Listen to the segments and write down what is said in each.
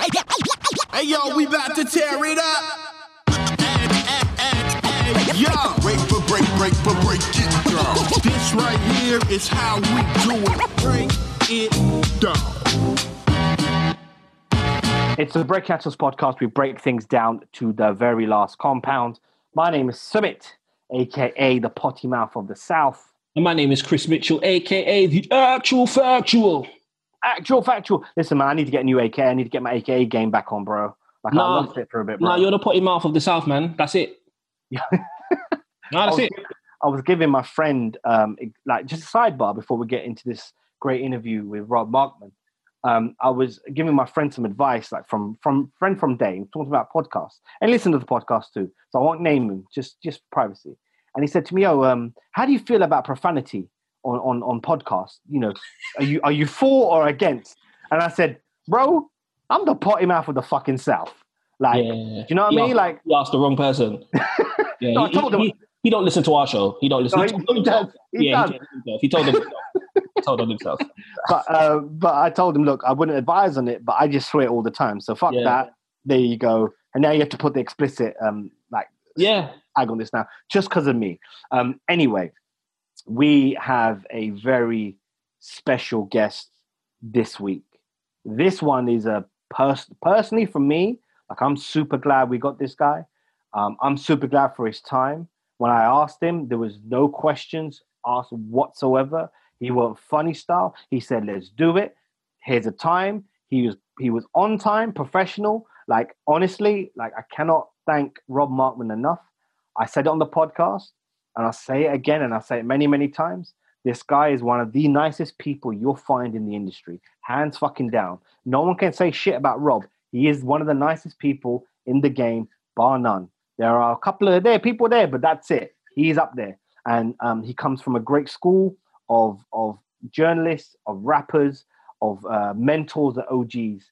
Hey yo, we about to tear it up. Hey, yo, break for break, break for break it down. This right here is how we do it. Break it down. It's the Breaking Atoms podcast. We break things down to the very last compound. My name is Summit, aka the potty mouth of the South. And my name is Chris Mitchell, aka the actual factual. Actual factual. Listen, man, I need to get a new AK. I need to get my AK game back on, bro. Like I lost it for a bit, bro. Nah, you're the potty mouth of the South, man. That's it. I that's was, it. I was giving my friend, um, like just a sidebar before we get into this great interview with Rob Markman. Um, I was giving my friend some advice, like from from friend from Day, talking about podcasts, and listen to the podcast too. So I won't name him, just just privacy. And he said to me, "Oh, um, how do you feel about profanity on on on podcasts? You know, are you are you for or against?" And I said, "Bro, I'm the potty mouth of the fucking South. Like, Yeah. do you know what I mean? asked- Like, you asked the wrong person. Yeah, No, I he, told him- he, he don't listen to our show. He don't listen. No, he, he- told he himself. does. He yeah, does. he told himself. He told himself. he told on himself. but uh, but I told him, look, I wouldn't advise on it, but I just swear all the time. So fuck Yeah. that. There you go. And now you have to put the explicit um like Yeah. tag on this now, just because of me. Um, anyway, we have a very special guest this week. This one is a pers- personally for me. Like I'm super glad we got this guy. Um, I'm super glad for his time. When I asked him, there was no questions asked whatsoever. He went funny style. He said, "Let's do it. Here's a time." He was he was on time, professional. Like honestly, like I cannot thank Rob Markman enough. I said on the podcast, and I'll say it again, and I'll say it many, many times. This guy is one of the nicest people you'll find in the industry, hands fucking down. No one can say shit about Rob. He is one of the nicest people in the game, bar none. There are a couple of there people there, but that's it. He's up there, and um, he comes from a great school of of journalists, of rappers, of uh, mentors, and OGs.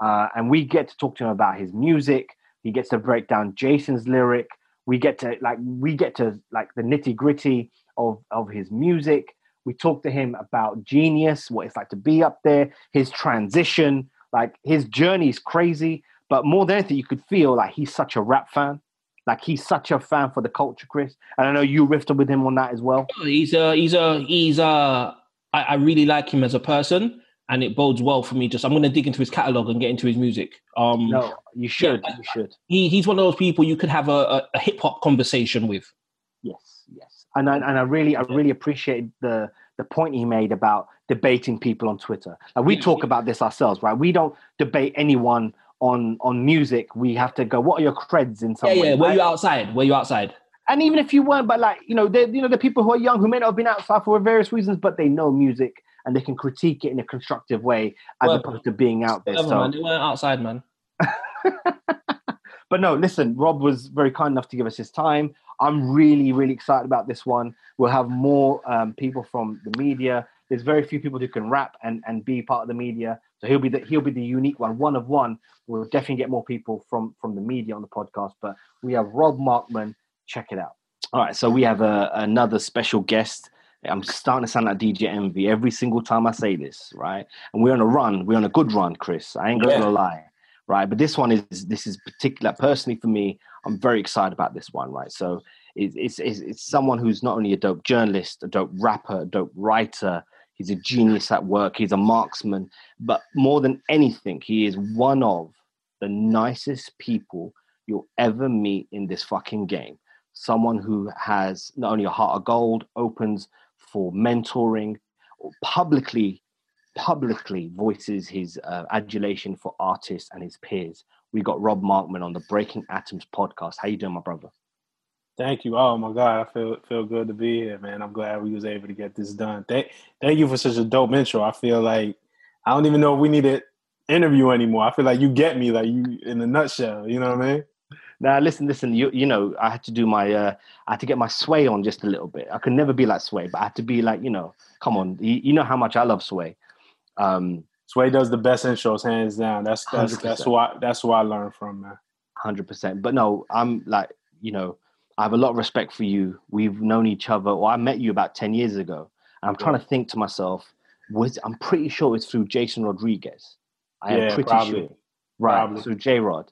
Uh, and we get to talk to him about his music. He gets to break down Jason's lyric. We get to like we get to like the nitty gritty of of his music. We talk to him about genius, what it's like to be up there, his transition, like his journey is crazy. But more than anything, you could feel like he's such a rap fan. Like he's such a fan for the culture, Chris. And I know you riffed with him on that as well. Oh, he's a. He's a. He's a. I, I really like him as a person, and it bodes well for me. Just I'm going to dig into his catalog and get into his music. Um, No, you should. Yeah. You should. he, he's one of those people you could have a, a, a hip hop conversation with. Yes, yes, and I, and I really, I really appreciate the the point he made about debating people on Twitter. Like we talk about this ourselves, right? We don't debate anyone on on music. We have to go. What are your creds in some Yeah, way? yeah. Were right? you outside? Were you outside? And even if you weren't, but like you know, the you know the people who are young who may not have been outside for various reasons, but they know music and they can critique it in a constructive way as Well, opposed to being out there. Whatever, So, man. They weren't outside, man. but no, listen, Rob was very kind enough to give us his time. I'm really, really excited about this one. We'll have more um, people from the media. There's very few people who can rap and, and be part of the media. So he'll be the he'll be the unique one, one of one. We'll definitely get more people from from the media on the podcast. But we have Rob Markman. Check it out. All right, so we have a, another special guest. I'm starting to sound like DJ Envy every single time I say this, right? And we're on a run. We're on a good run, Chris. I ain't gonna Yeah. lie, right? But this one is this is particular personally for me. I'm very excited about this one, right? So it's it's it's, it's someone who's not only a dope journalist, a dope rapper, a dope writer. He's a genius at work. He's a marksman, but more than anything, he is one of the nicest people you'll ever meet in this fucking game. Someone who has not only a heart of gold, opens for mentoring, publicly publicly voices his uh, adulation for artists and his peers. We got Rob Markman on the Breaking Atoms podcast. How you doing, my brother? Thank you. Oh my God, I feel feel good to be here, man. I'm glad we was able to get this done. Thank thank you for such a dope intro. I feel like I don't even know if we need to interview anymore. I feel like you get me, like you in a nutshell. You know what I mean? Now, listen, listen. You you know, I had to do my, uh, I had to get my sway on just a little bit. I could never be like sway, but I had to be like, you know, come on. You, you know how much I love sway. Um, Sway does the best intros, hands down. That's that's that's 100%. who I that's who I learned from, man. hundred percent. But no, I'm like, you know, I have a lot of respect for you. We've known each other. Well, I met you about ten years ago, and I'm trying to think to myself, was I'm pretty sure it's through Jason Rodriguez. I Yeah, am pretty probably. sure. right? Probably. So J Rod,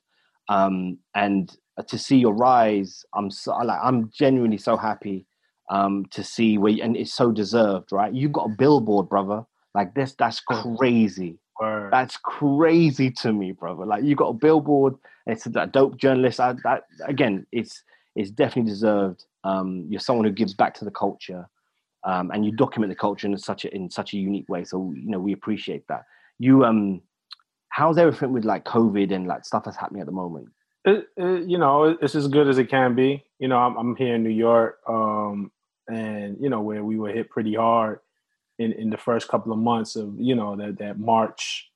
um, and to see your rise, I'm so like I'm genuinely so happy um, to see where, and it's so deserved, right? You got a billboard, brother. Like this, that's crazy. Word. That's crazy to me, brother. Like you got a billboard, it's a dope journalist. I, that again, it's it's definitely deserved. Um, you're someone who gives back to the culture, um, and you document the culture in such a in such a unique way. So you know we appreciate that. You um, how's everything with like COVID and like stuff that's happening at the moment? It, it, you know, it's as good as it can be. You know, I'm, I'm here in New York, um, and you know where we were hit pretty hard in, in the first couple of months of you know that that March,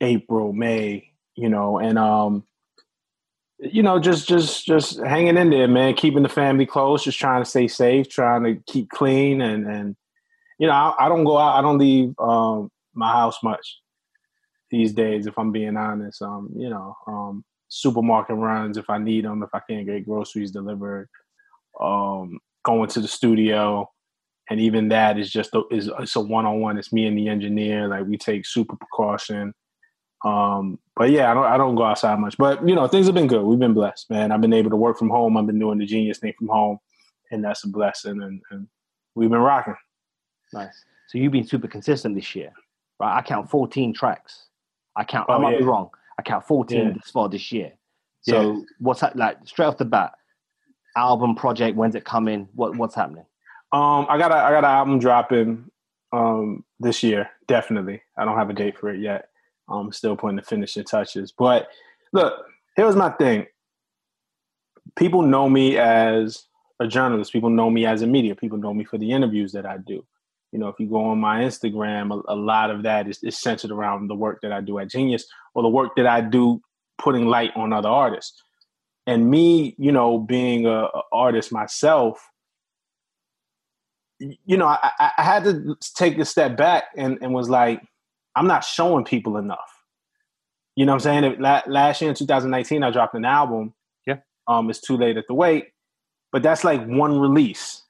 April, May. You know, and um, you know, just just just hanging in there, man. Keeping the family close, just trying to stay safe, trying to keep clean, and and you know, I, I don't go out, I don't leave um, my house much these days, if I'm being honest. Um, you know, um, supermarket runs if I need them, if I can't get groceries delivered, um, going to the studio, and even that is just a, is it's a one on one. It's me and the engineer. Like we take super precaution. Um, but yeah, I don't I don't go outside much. But you know, things have been good. We've been blessed, man. I've been able to work from home. I've been doing the genius thing from home, and that's a blessing. And, and we've been rocking. Nice. So you've been super consistent this year, right? I count 14 tracks. I count. Oh, I might be wrong. I count 14 Yeah. this far this year. So what's that like straight off the bat? Album project, when's it coming? What what's happening? Um, I got a I got an album dropping um this year, definitely. I don't have a date for it yet. I'm still putting the finishing touches. But look, here's my thing. People know me as a journalist. People know me as a media. People know me for the interviews that I do. You know, if you go on my Instagram, a, a lot of that is, is centered around the work that I do at Genius or the work that I do putting light on other artists. And me, you know, being a, a artist myself, you know, I, I had to take a step back and, and was like, I'm not showing people enough. You know what I'm saying? Last year in 2019, I dropped an album. Yeah. Um, it's too late at the wait, but that's like one release,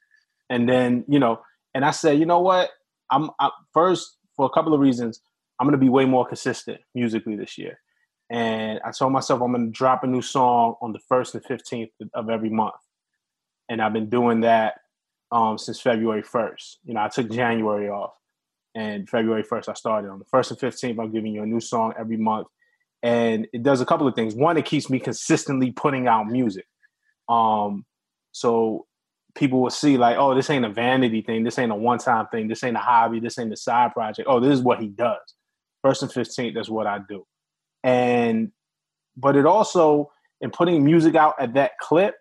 and then you know, and I said, you know what? I'm I, first for a couple of reasons. I'm going to be way more consistent musically this year, and I told myself I'm going to drop a new song on the first and 15th of every month, and I've been doing that um, since February 1st. You know, I took January off, and February 1st I started. On the 1st and 15th, I'm giving you a new song every month. And it does a couple of things. One, it keeps me consistently putting out music. Um, so people will see, like, oh, this ain't a vanity thing. This ain't a one time thing. This ain't a hobby. This ain't a side project. Oh, this is what he does. First and 15th, that's what I do. And, but it also, in putting music out at that clip,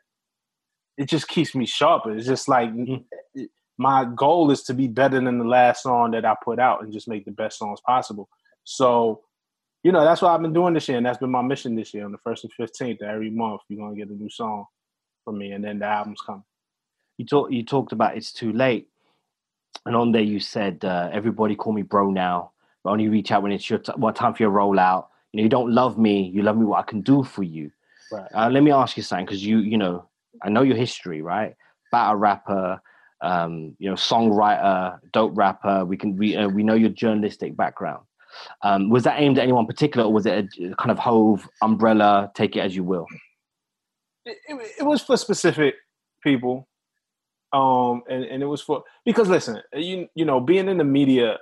it just keeps me sharper. It's just like mm-hmm. my goal is to be better than the last song that I put out and just make the best songs possible. So, you know, that's what I've been doing this year, and that's been my mission this year. On the first and fifteenth, every month, you're gonna get a new song from me, and then the album's coming. You talk you talked about it's too late. And on there you said uh, everybody call me bro now. But only reach out when it's your t- what time for your rollout. You know, you don't love me, you love me what I can do for you. Right. Uh, let me ask you something, because you, you know, I know your history, right? Battle rapper, um, you know, songwriter, dope rapper. We can we uh, we know your journalistic background. Um, was that aimed at anyone particular, or was it a kind of hove umbrella? Take it as you will. It, it, it was for specific people, um, and and it was for because listen, you you know, being in the media,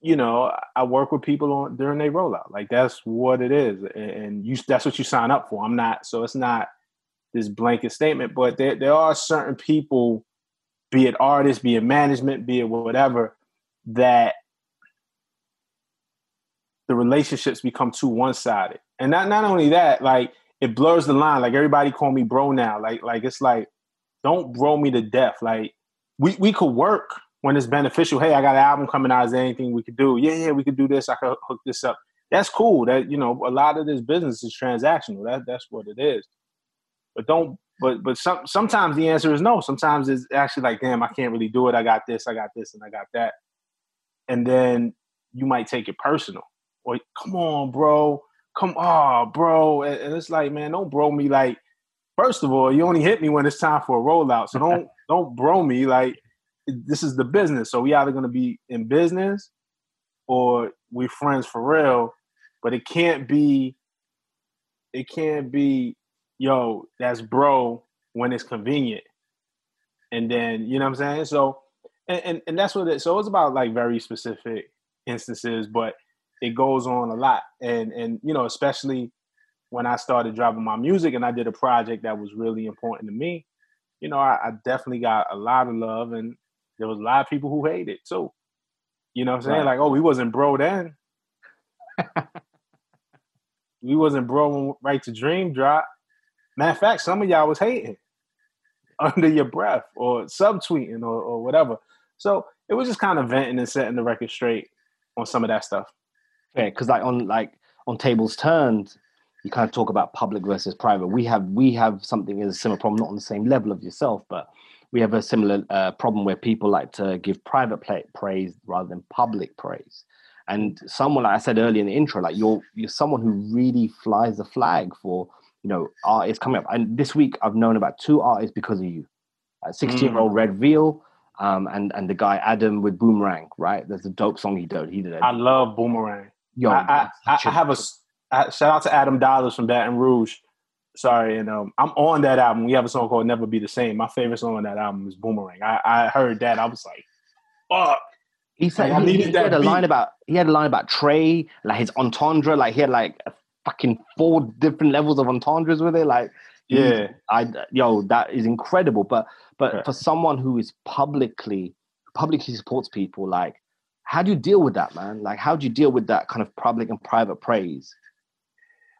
you know, I work with people on during their rollout. Like that's what it is, and, you that's what you sign up for. I'm not, so it's not this blanket statement, but there there are certain people, be it artists, be it management, be it whatever, that the relationships become too one sided, and not not only that, like it blurs the line. Like everybody call me bro now. Like like it's like don't bro me to death. Like we we could work when it's beneficial. Hey, I got an album coming out. Is there anything we could do? Yeah, yeah, we could do this. I could hook this up. That's cool. That you know, a lot of this business is transactional. That that's what it is. But don't. But but some sometimes the answer is no. Sometimes it's actually like, damn, I can't really do it. I got this. I got this, and I got that. And then you might take it personal. Or come on, bro. Come on, bro. And, and it's like, man, don't bro me like. First of all, you only hit me when it's time for a rollout. So don't don't bro me like this is the business. So we either gonna be in business or we friends for real. but it can't be. It can't be, yo, that's bro when it's convenient, and then you know what I'm saying. So, and and, and that's what it. So it's about like very specific instances, but it goes on a lot, and and you know especially when I started dropping my music and I did a project that was really important to me, you know, I, I, definitely got a lot of love and there was a lot of people who hated it too. You know what I'm saying? Right. Like, oh, we wasn't bro then. we wasn't bro when Right to Dream drop. Matter of fact, some of y'all was hating under your breath or subtweeting or, or whatever. So it was just kind of venting and setting the record straight on some of that stuff. Yeah, because like on like on tables turned, you kind of talk about public versus private. We have we have something as a similar problem, not on the same level of yourself, but we have a similar uh, problem where people like to give private praise rather than public praise. And someone, like I said earlier in the intro, like you're you're someone who really flies the flag for you know artists coming up. And this week I've known about two artists because of you. Sixteen year old mm. Redveil. Um, and and the guy Adam with Boomerang, right? There's a dope song he did. He did. It. I love Boomerang. Yo, I, I, I have a shout out to Adam Dollars from Baton Rouge sorry, and um, I'm on that album. We have a song called "Never Be the Same." My favorite song on that album is "Boomerang." I, I heard that, I was like, "Fuck." He said like, he, he had a beat. line about he had a line about Trey, like his entendre, like he had like fucking four different levels of entendres with it. Like, yeah, I yo, that is incredible. But but yeah. for someone who is publicly publicly supports people, like, how do you deal with that, man? Like, how do you deal with that kind of public and private praise?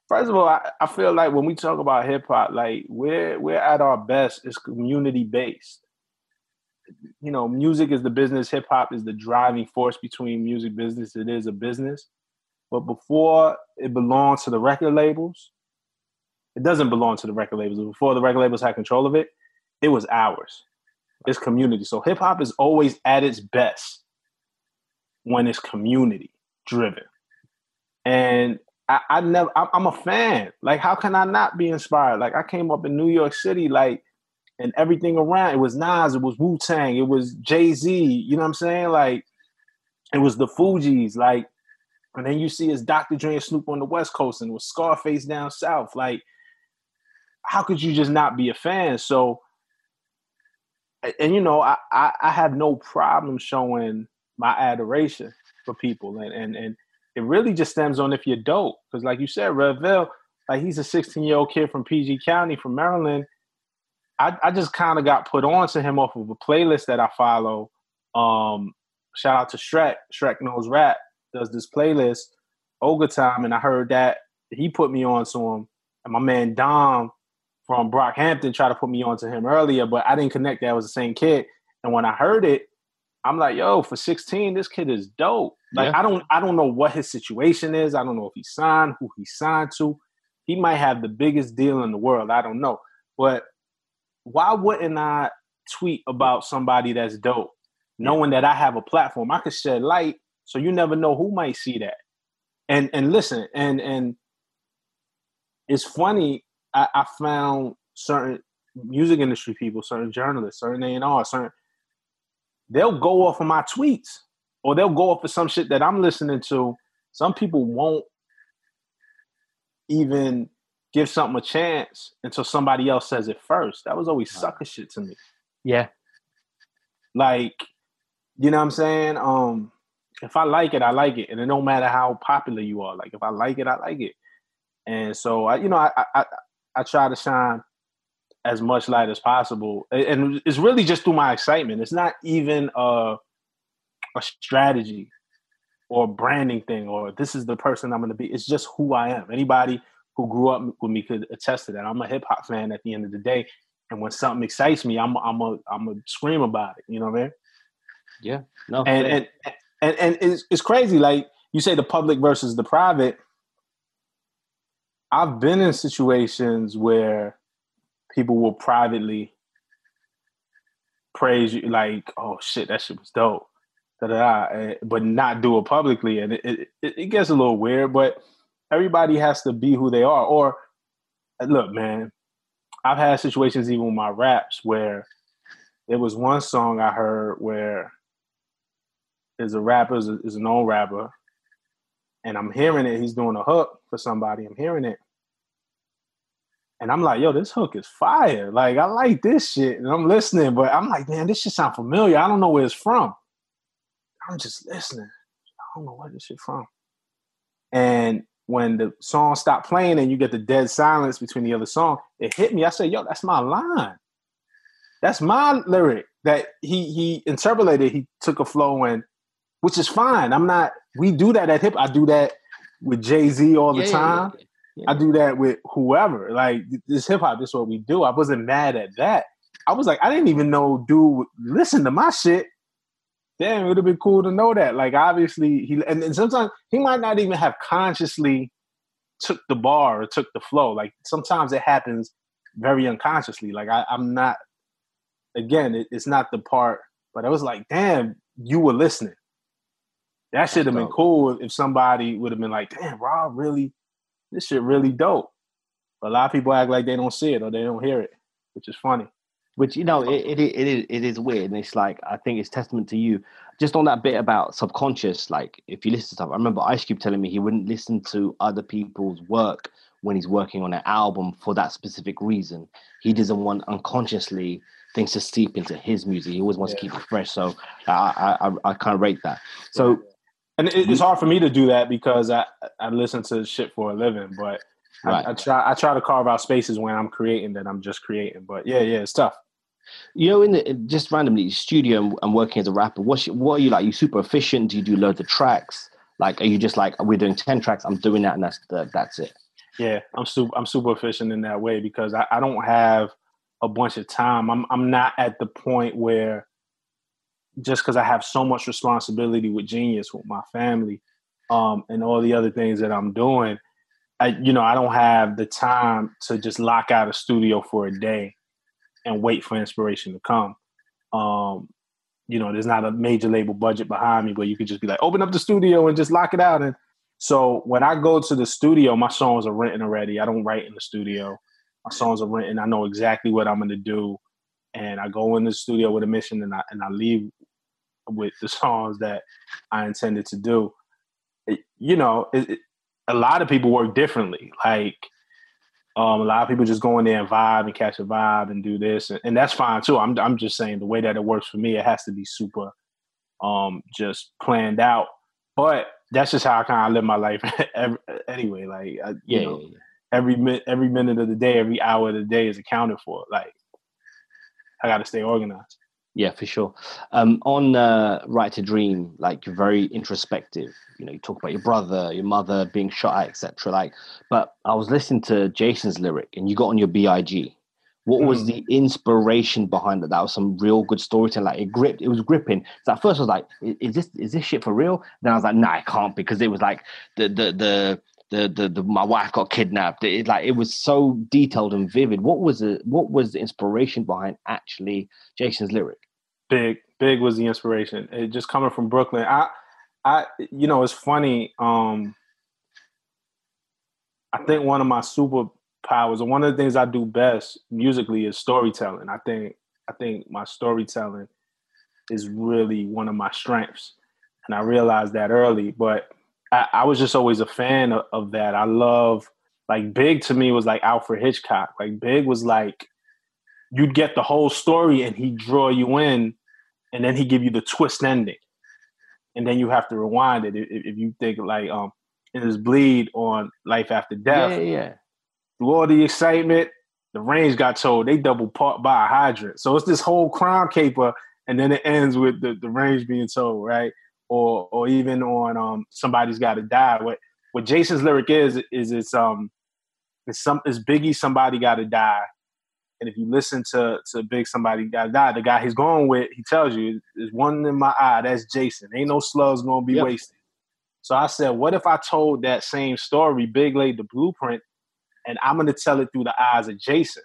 First of all, I, I feel like when we talk about hip hop, like we're we're at our best is community based. You know, music is the business, hip hop is the driving force between music business. It is a business. But before it belonged to the record labels, it doesn't belong to the record labels. Before the record labels had control of it, it was ours. It's community. So hip hop is always at its best when it's community driven. And I, I never I'm a fan. Like, how can I not be inspired? Like, I came up in New York City, like, and everything around it was Nas, it was Wu Tang, it was Jay Z. You know what I'm saying? Like, it was the Fugees. Like, and then you see it's Dr. Dre and Snoop on the West Coast, and was Scarface down south. Like, how could you just not be a fan? So, and you know, I I, I have no problem showing my adoration for people, and and and it really just stems on if you're dope. Because like you said, Redveil, like he's a 16 year old kid from PG County from Maryland. I, I just kind of got put on to him off of a playlist that I follow. Um, shout out to Shrek. Shrek knows rap does this playlist, Oga Time, and I heard that he put me on to him. And my man Dom from Brockhampton tried to put me on to him earlier, but I didn't connect that was the same kid. And when I heard it, I'm like, yo, for 16, this kid is dope. Like yeah. I don't I don't know what his situation is. I don't know if he signed, who he signed to. He might have the biggest deal in the world. I don't know. But why wouldn't I tweet about somebody that's dope, knowing that I have a platform? I could shed light, so you never know who might see that. And and listen, and and it's funny. I, I found certain music industry people, certain journalists, certain A and R, certain they'll go off of my tweets or they'll go off of some shit that I'm listening to. Some people won't even give something a chance until somebody else says it first. That was always sucker shit to me. Yeah. Like, you know what I'm saying? Um, if I like it, I like it. And it don't matter how popular you are. Like if I like it, I like it. And so I, you know, I I I try to shine as much light as possible. And it's really just through my excitement. It's not even a, a strategy or branding thing or this is the person I'm going to be. It's just who I am. Anybody who grew up with me could attest to that. I'm a hip hop fan at the end of the day. And when something excites me, I'm I'm a I'm a scream about it. You know what I mean? Yeah. No. And and, and and it's it's crazy. Like you say, the public versus the private. I've been in situations where people will privately praise you like, oh shit, that shit was dope. Da, but not do it publicly. And it, it, it gets a little weird, but everybody has to be who they are. Or look, man, I've had situations even with my raps where there was one song I heard where is a rapper is, a, an old rapper, and I'm hearing it. He's doing a hook for somebody. I'm hearing it, and I'm like, yo, this hook is fire. Like I like this shit, and I'm listening, but I'm like, man, this shit sound familiar. I don't know where it's from. I'm just listening. I don't know where this shit from. And when the song stopped playing and you get the dead silence between the other song, it hit me. I said, yo, that's my line. That's my lyric that he he interpolated. He took a flow and which is fine. I'm not we do that at hip. I do that with Jay-Z all the Yeah, time. yeah, yeah. I do that with whoever. Like this hip hop, this is what we do. I wasn't mad at that. I was like, I didn't even know dude would listen to my shit. Damn, it would have been cool to know that. Like obviously he and, and sometimes he might not even have consciously took the bar or took the flow. Like sometimes it happens very unconsciously. Like I, I'm not again, it, it's not the part, but I was like, damn, you were listening. That should have been cool if somebody would have been like, damn, Rob really this shit really dope. But a lot of people act like they don't see it or they don't hear it, which is funny. Which you know, it, it it is it is weird, and it's like I think it's testament to you. Just on that bit about subconscious, like if you listen to stuff, I remember Ice Cube telling me he wouldn't listen to other people's work when he's working on an album for that specific reason. He doesn't want unconsciously things to seep into his music. He always wants to keep it fresh. So I I I, of rate that. So And it, it's mm-hmm. hard for me to do that because I I listen to shit for a living, but Right. I, I try I try to carve out spaces when I'm creating that I'm just creating. But yeah, yeah, it's tough. You know, in the just randomly studio and, and working as a rapper, what's what are you like? you super efficient? Do you do loads of tracks? Like, are you just like we're doing ten tracks? I'm doing that, and that's the, that's it. Yeah, I'm super I'm super efficient in that way because I, I don't have a bunch of time. I'm I'm not at the point where just because I have so much responsibility with Genius, with my family, um, and all the other things that I'm doing, I you know I don't have the time to just lock out a studio for a day and wait for inspiration to come. Um, you know, there's not a major label budget behind me where you could just be like, open up the studio and just lock it out. And so when I go to the studio, my songs are written already. I don't write in the studio. My songs are written. I know exactly what I'm going to do, and I go in the studio with a mission, and I and I leave with the songs that I intended to do. It- you know, it, it- a lot of people work differently. Like um, a lot of people just go in there and vibe and catch a vibe and do this, and, and that's fine too. I'm I'm just saying the way that it works for me, it has to be super um, just planned out. But that's just how I kind of live my life every, anyway. Like I, Yeah, you know, yeah, yeah. every minute, every minute of the day, every hour of the day is accounted for. Like I got to stay organized. Yeah, for sure. Um, on uh, Right to Dream, like you're very introspective. You know, you talk about your brother, your mother being shot at, etc. Like, but I was listening to Jason's lyric, and you got on your Big. What was Mm. the inspiration behind it? That was some real good storytelling. Like it gripped, it was gripping. So at first I was like, "Is this is this shit for real?" Then I was like, "Nah, it can't," because it was like the the the. The, the, the my wife got kidnapped. It, like it was so detailed and vivid. What was the what was the inspiration behind actually Jason's lyric? Big, big was the inspiration. It just coming from Brooklyn. I, I, you know, it's funny. Um, I think one of my superpowers, or one of the things I do best musically, is storytelling. I think, I think my storytelling is really one of my strengths, and I realized that early. But I, I was just always a fan of, of that. I love like Big to me was like Alfred Hitchcock. Like Big was like you'd get the whole story and he'd draw you in and then he'd give you the twist ending. And then you have to rewind it if, if you think like um in his bleed on life after death. Yeah, yeah. through all the excitement the range got told they double part by a hydrant. So it's this whole crime caper and then it ends with the, the range being told right? Or or even on um somebody's got to die. What what jason's lyric is is it's um it's some it's biggie somebody got to die and if you listen to to Big Somebody Gotta Die, the guy he's going with, he tells you, there's one in my eye, that's Jason. Ain't no slugs gonna be Yep. wasted. So I said, what if I told that same story, Big laid the blueprint, and I'm gonna tell it through the eyes of Jason.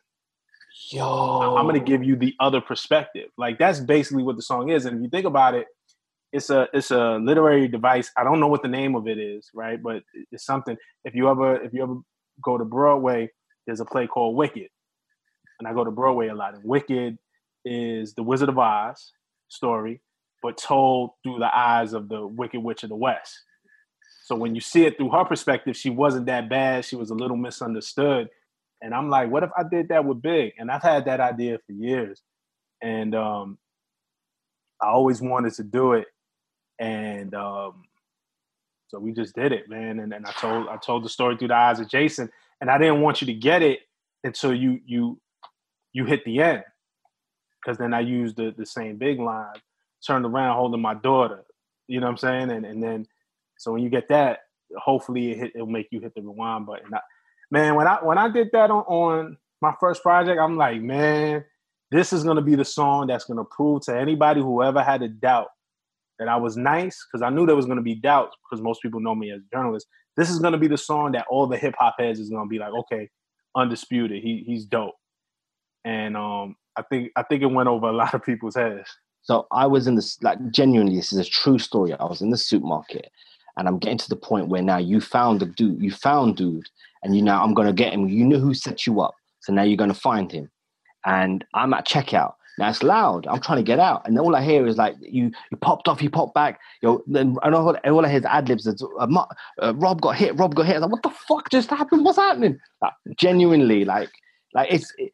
Yo, I'm gonna give you the other perspective. Like that's basically what the song is. And if you think about it, it's a it's a literary device. I don't know what the name of it is, right? But it's something. If you ever if you ever go to Broadway, there's a play called Wicked, and I go to Broadway a lot. And Wicked is the Wizard of Oz story, but told through the eyes of the Wicked Witch of the West. So when you see it through her perspective, she wasn't that bad. She was a little misunderstood. And I'm like, what if I did that with Big? And I've had that idea for years. And um, I always wanted to do it. And um, so we just did it, man. And, and I told I told the story through the eyes of Jason. And I didn't want you to get it until you you you hit the end. Cause then I used the, the same big line, turned around holding my daughter. You know what I'm saying? And and then so when you get that, hopefully it hit, it'll make you hit the rewind button. I, man, when I when I did that on, on my first project, I'm like, man, this is gonna be the song that's gonna prove to anybody who ever had a doubt that I was nice, because I knew there was gonna be doubts because most people know me as a journalist. This is gonna be the song that all the hip hop heads is gonna be like, okay, undisputed, he he's dope. And um, I think I think it went over a lot of people's heads. So I was in this like genuinely, this is a true story. I was in the supermarket and I'm getting to the point where now you found the dude, you found dude, and you now I'm gonna get him. You know who set you up, so now you're gonna find him. And I'm at checkout. Now it's loud. I'm trying to get out, and all I hear is like you you popped off, you popped back. Yo, and all, all I hear is ad libs. Uh, uh, Rob got hit. Rob got hit. I'm like, what the fuck just happened? What's happening? Like, genuinely, like like it's. It,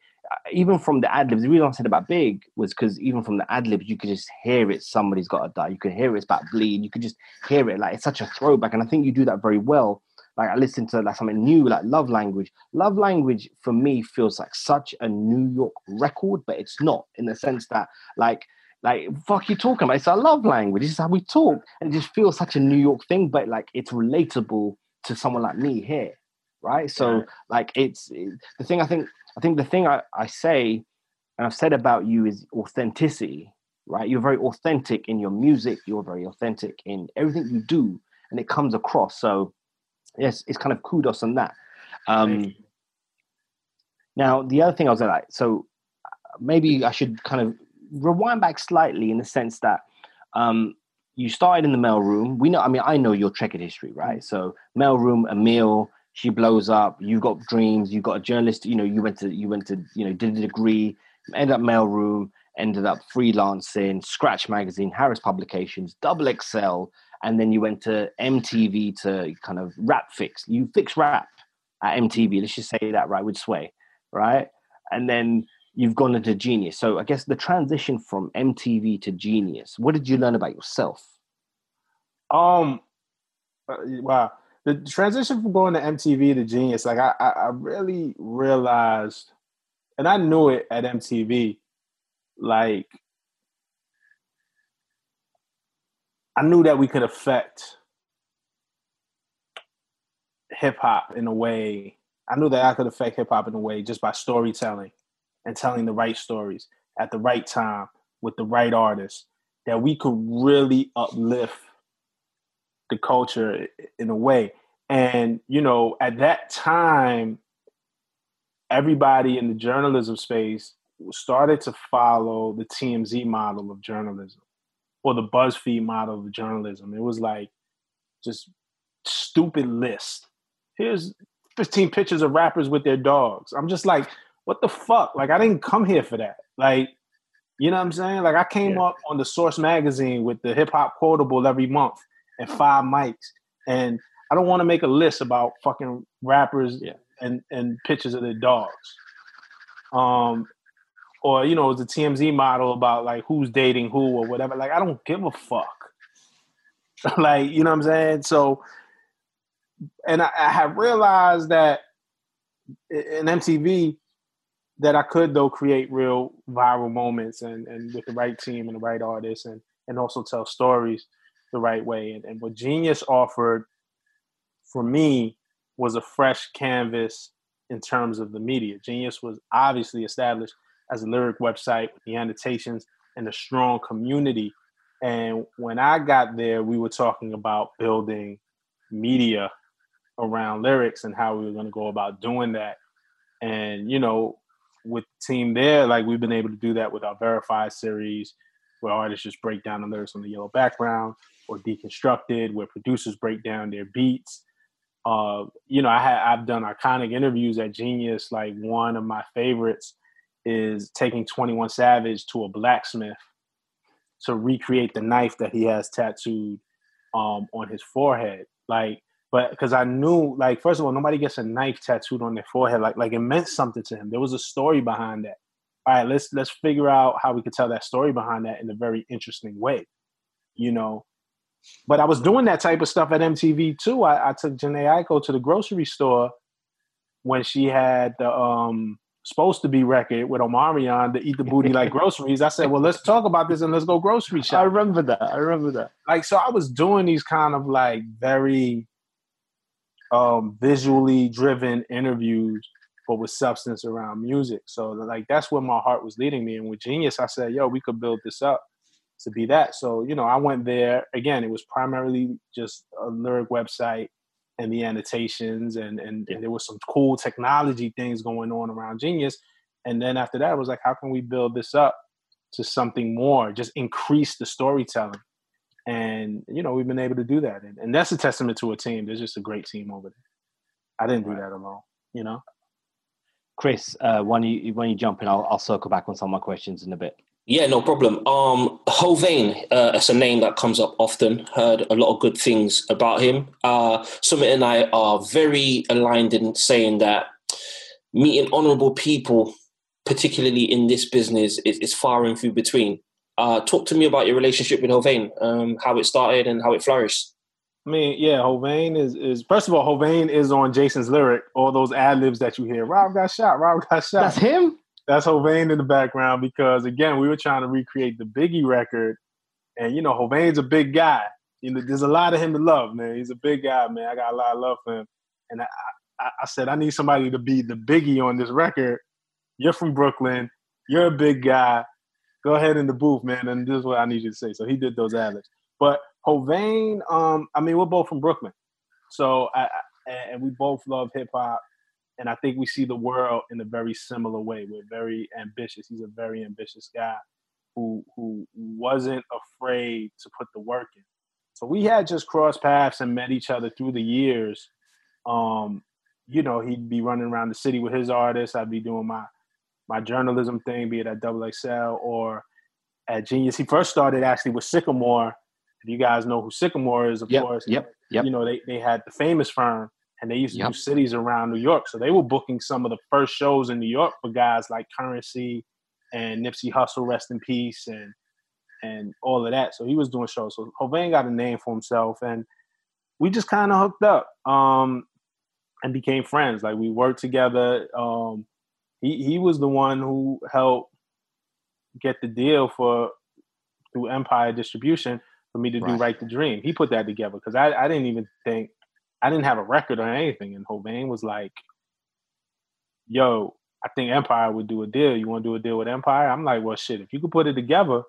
even from the ad libs, the reason I said about big was because even from the ad libs, you could just hear it. Somebody's got to die. You could hear it, it's about bleed. You could just hear it. Like it's such a throwback, and I think you do that very well. Like I listened to like something new, like Love Language. Love Language for me feels like such a New York record, but it's not in the sense that like like fuck you talking about. It's our love language. This is how we talk, and it just feels such a New York thing, but like it's relatable to someone like me here, right? So like it's it, the thing. I think I think the thing I, I say, and I've said about you is authenticity, right? You're very authentic in your music. You're very authentic in everything you do, and it comes across. So, yes, it's kind of kudos on that. Um, now, the other thing I was like, so maybe I should kind of rewind back slightly in the sense that um, you started in the mail room. We know, I mean, I know your checkered history, right? So, mail room, Emil, she blows up You've got dreams You've got a journalist you know you went to you went to you know did a degree ended up mailroom ended up freelancing scratch magazine harris publications Double XL and then you went to mtv to kind of rap fix. You fix rap at mtv let's just say that right with sway right? And then you've gone into genius. So i guess the transition from mtv to genius what did you learn about yourself? Um uh, wow the transition from going to MTV to Genius, like I, I, I really realized, and I knew it at MTV, like I knew that we could affect hip hop in a way. I knew that I could affect hip hop in a way just by storytelling and telling the right stories at the right time with the right artists. That we could really uplift the culture in a way. And, you know, at that time, everybody in the journalism space started to follow the TMZ model of journalism or the BuzzFeed model of journalism. It was like just stupid list. Here's 15 pictures of rappers with their dogs. I'm just like, what the fuck? Like, I didn't come here for that. Like, you know what I'm saying? Like, I came yeah. up on the Source magazine with the hip hop quotable every month and five mics. And I don't want to make a list about fucking rappers yeah. and and pictures of their dogs. Um, or you know, the TMZ model about like who's dating who or whatever. Like I don't give a fuck. like you know what I'm saying? So, and I, I have realized that in MTV that I could though create real viral moments and and with the right team and the right artists and and also tell stories the right way. And, and what Genius offered for me was a fresh canvas in terms of the media. Genius was obviously established as a lyric website with the annotations and a strong community. And when I got there, we were talking about building media around lyrics and how we were going to go about doing that. And, you know, with the team there, like we've been able to do that with our verified series, where artists just break down the lyrics on the yellow background, or deconstructed, where producers break down their beats uh, you know, I had I've done iconic interviews at Genius. Like one of my favorites is taking Twenty One Savage to a blacksmith to recreate the knife that he has tattooed um, on his forehead. Like but because I knew, like, first of all, nobody gets a knife tattooed on their forehead. Like, like it meant something to him. There was a story behind that. All right, let's let's figure out how we could tell that story behind that in a very interesting way, you know. But I was doing that type of stuff at MTV too. I, I took Jhené Aiko to the grocery store when she had the um supposed to be record with Omarion to eat the booty like groceries. I said, well, let's talk about this and let's go grocery shop. I remember that. I remember that. Like, so I was doing these kind of like very um visually driven interviews, but with substance around music. So like that's where my heart was leading me. And with Genius, I said, yo, we could build this up to be that. So, you know, I went there again, it was primarily just a lyric website and the annotations and, and, and there was some cool technology things going on around Genius. And then after that, I was like, how can we build this up to something more? Just increase the storytelling. And, you know, we've been able to do that. And, and that's a testament to a team. There's just a great team over there. I didn't do that alone, you know? Chris, uh, when you when you jump in, I'll, I'll circle back on some of my questions in a bit. Yeah, no problem. Um, Hovain, uh, a name that comes up often. Heard a lot of good things about him. Uh, Summit and I are very aligned in saying that meeting honourable people, particularly in this business, is, is far and few between. Uh, talk to me about your relationship with Hovain, um, how it started and how it flourished. I mean, yeah, Hovain is is first of all, Hovain is on Jason's lyric. All those ad libs that you hear, Rob got shot, Rob got shot. That's him. That's Hovain in the background because again, we were trying to recreate the Biggie record, and you know, Hovain's a big guy. You know, there's a lot of him to love, man. He's a big guy, man. I got a lot of love for him, and I, I, I said I need somebody to be the Biggie on this record. You're from Brooklyn. You're a big guy. Go ahead in the booth, man, and this is what I need you to say. So he did those ad libs. But Hovain, um, I mean, we're both from Brooklyn, so I, I, and we both love hip hop, and I think we see the world in a very similar way. We're very ambitious. He's a very ambitious guy who who wasn't afraid to put the work in. So we had just crossed paths and met each other through the years. Um, you know, he'd be running around the city with his artists. I'd be doing my my journalism thing, be it at Double XL or at Genius. He first started actually with Sycamore. You guys know who Sycamore is, of Yep, course. yep, yep. You know, they, they had the famous firm and they used to Yep. do cities around New York. So they were booking some of the first shows in New York for guys like Currency and Nipsey Hussle, rest in peace, and and all of that. So he was doing shows. So Hovain got a name for himself and we just kind of hooked up um, and became friends. Like we worked together. Um, he he was the one who helped get the deal for through Empire Distribution for me to do Right. Right the Dream. He put that together because I, I didn't even think I didn't have a record or anything. And Hovain was like, "Yo, I think Empire would do a deal. You want to do a deal with Empire?" I'm like, "Well, shit. If you could put it together."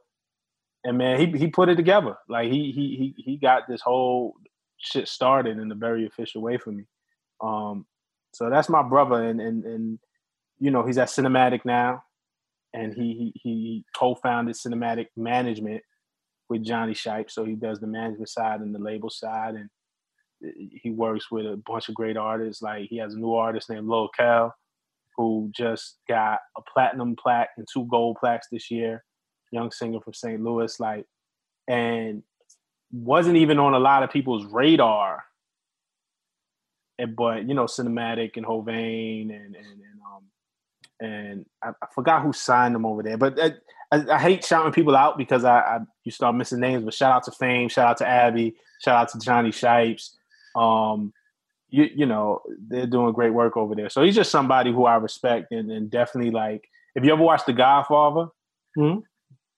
And man, he he put it together. Like he he he he got this whole shit started in a very official way for me. Um, so that's my brother, and and and you know he's at Cinematic now, and he he, he co-founded Cinematic Management with Johnny Shipes. So he does the management side and the label side, and he works with a bunch of great artists. Like he has a new artist named Lil Kel, who just got a platinum plaque and two gold plaques this year. Young singer from St. Louis, like, and wasn't even on a lot of people's radar. And, but you know, cinematic and Hovain and and, and um and I, I forgot who signed them over there. But I, I, I hate shouting people out because I, I you start missing names. But shout out to Fame, shout out to Abby, shout out to Johnny Shipes. Um, you you know they're doing great work over there. So he's just somebody who I respect and, and definitely like. If you ever watched The Godfather, Mhm.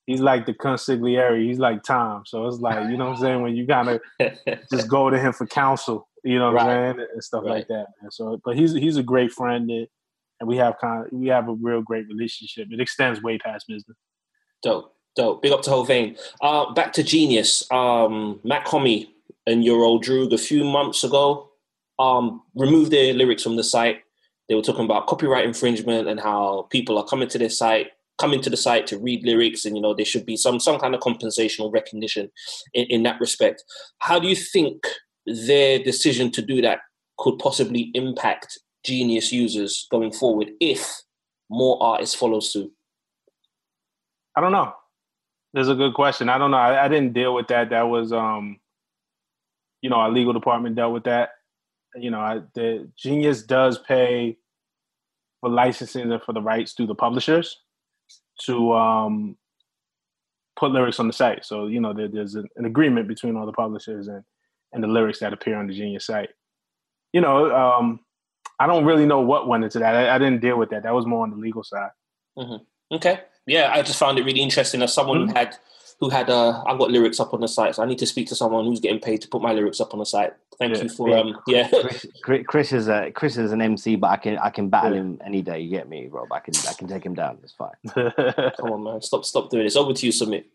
he's like the consigliere. He's like Tom. So it's like you know what I'm saying when you kind of just go to him for counsel. You know what I'm saying and stuff like that. Man. So, but he's he's a great friend, and, and we have kind of we have a real great relationship. It extends way past business. Dope, dope. Big up to Hovain. Uh, back to Genius. Um, Mach-Hommy and your old Droog a few months ago um, removed their lyrics from the site. They were talking about copyright infringement and how people are coming to their site, coming to the site to read lyrics, and you know there should be some some kind of compensation or recognition in, in that respect. How do you think their decision to do that could possibly impact Genius users going forward if more artists follow suit? I don't know. There's a good question. I don't know. I, I didn't deal with that. That was um, you know, our legal department dealt with that. you know, I, the Genius does pay for licensing and for the rights to the publishers to um, put lyrics on the site. So you know, there, there's an, an, agreement between all the publishers and and the lyrics that appear on the Genius site. You know, um, I don't really know what went into that. I, I, didn't deal with that. That was more on the legal side. Mm-hmm. Okay, yeah, I just found it really interesting that someone mm-hmm. had who had uh, I've got lyrics up on the site, so I need to speak to someone who's getting paid to put my lyrics up on the site. Thank yeah, you for yeah. um yeah. Chris, Chris, is a Chris is an MC, but I can I can battle yeah. him any day. You get me, Rob? I can I can take him down. It's fine. Come on, man, stop stop doing this. Over to you, Submit.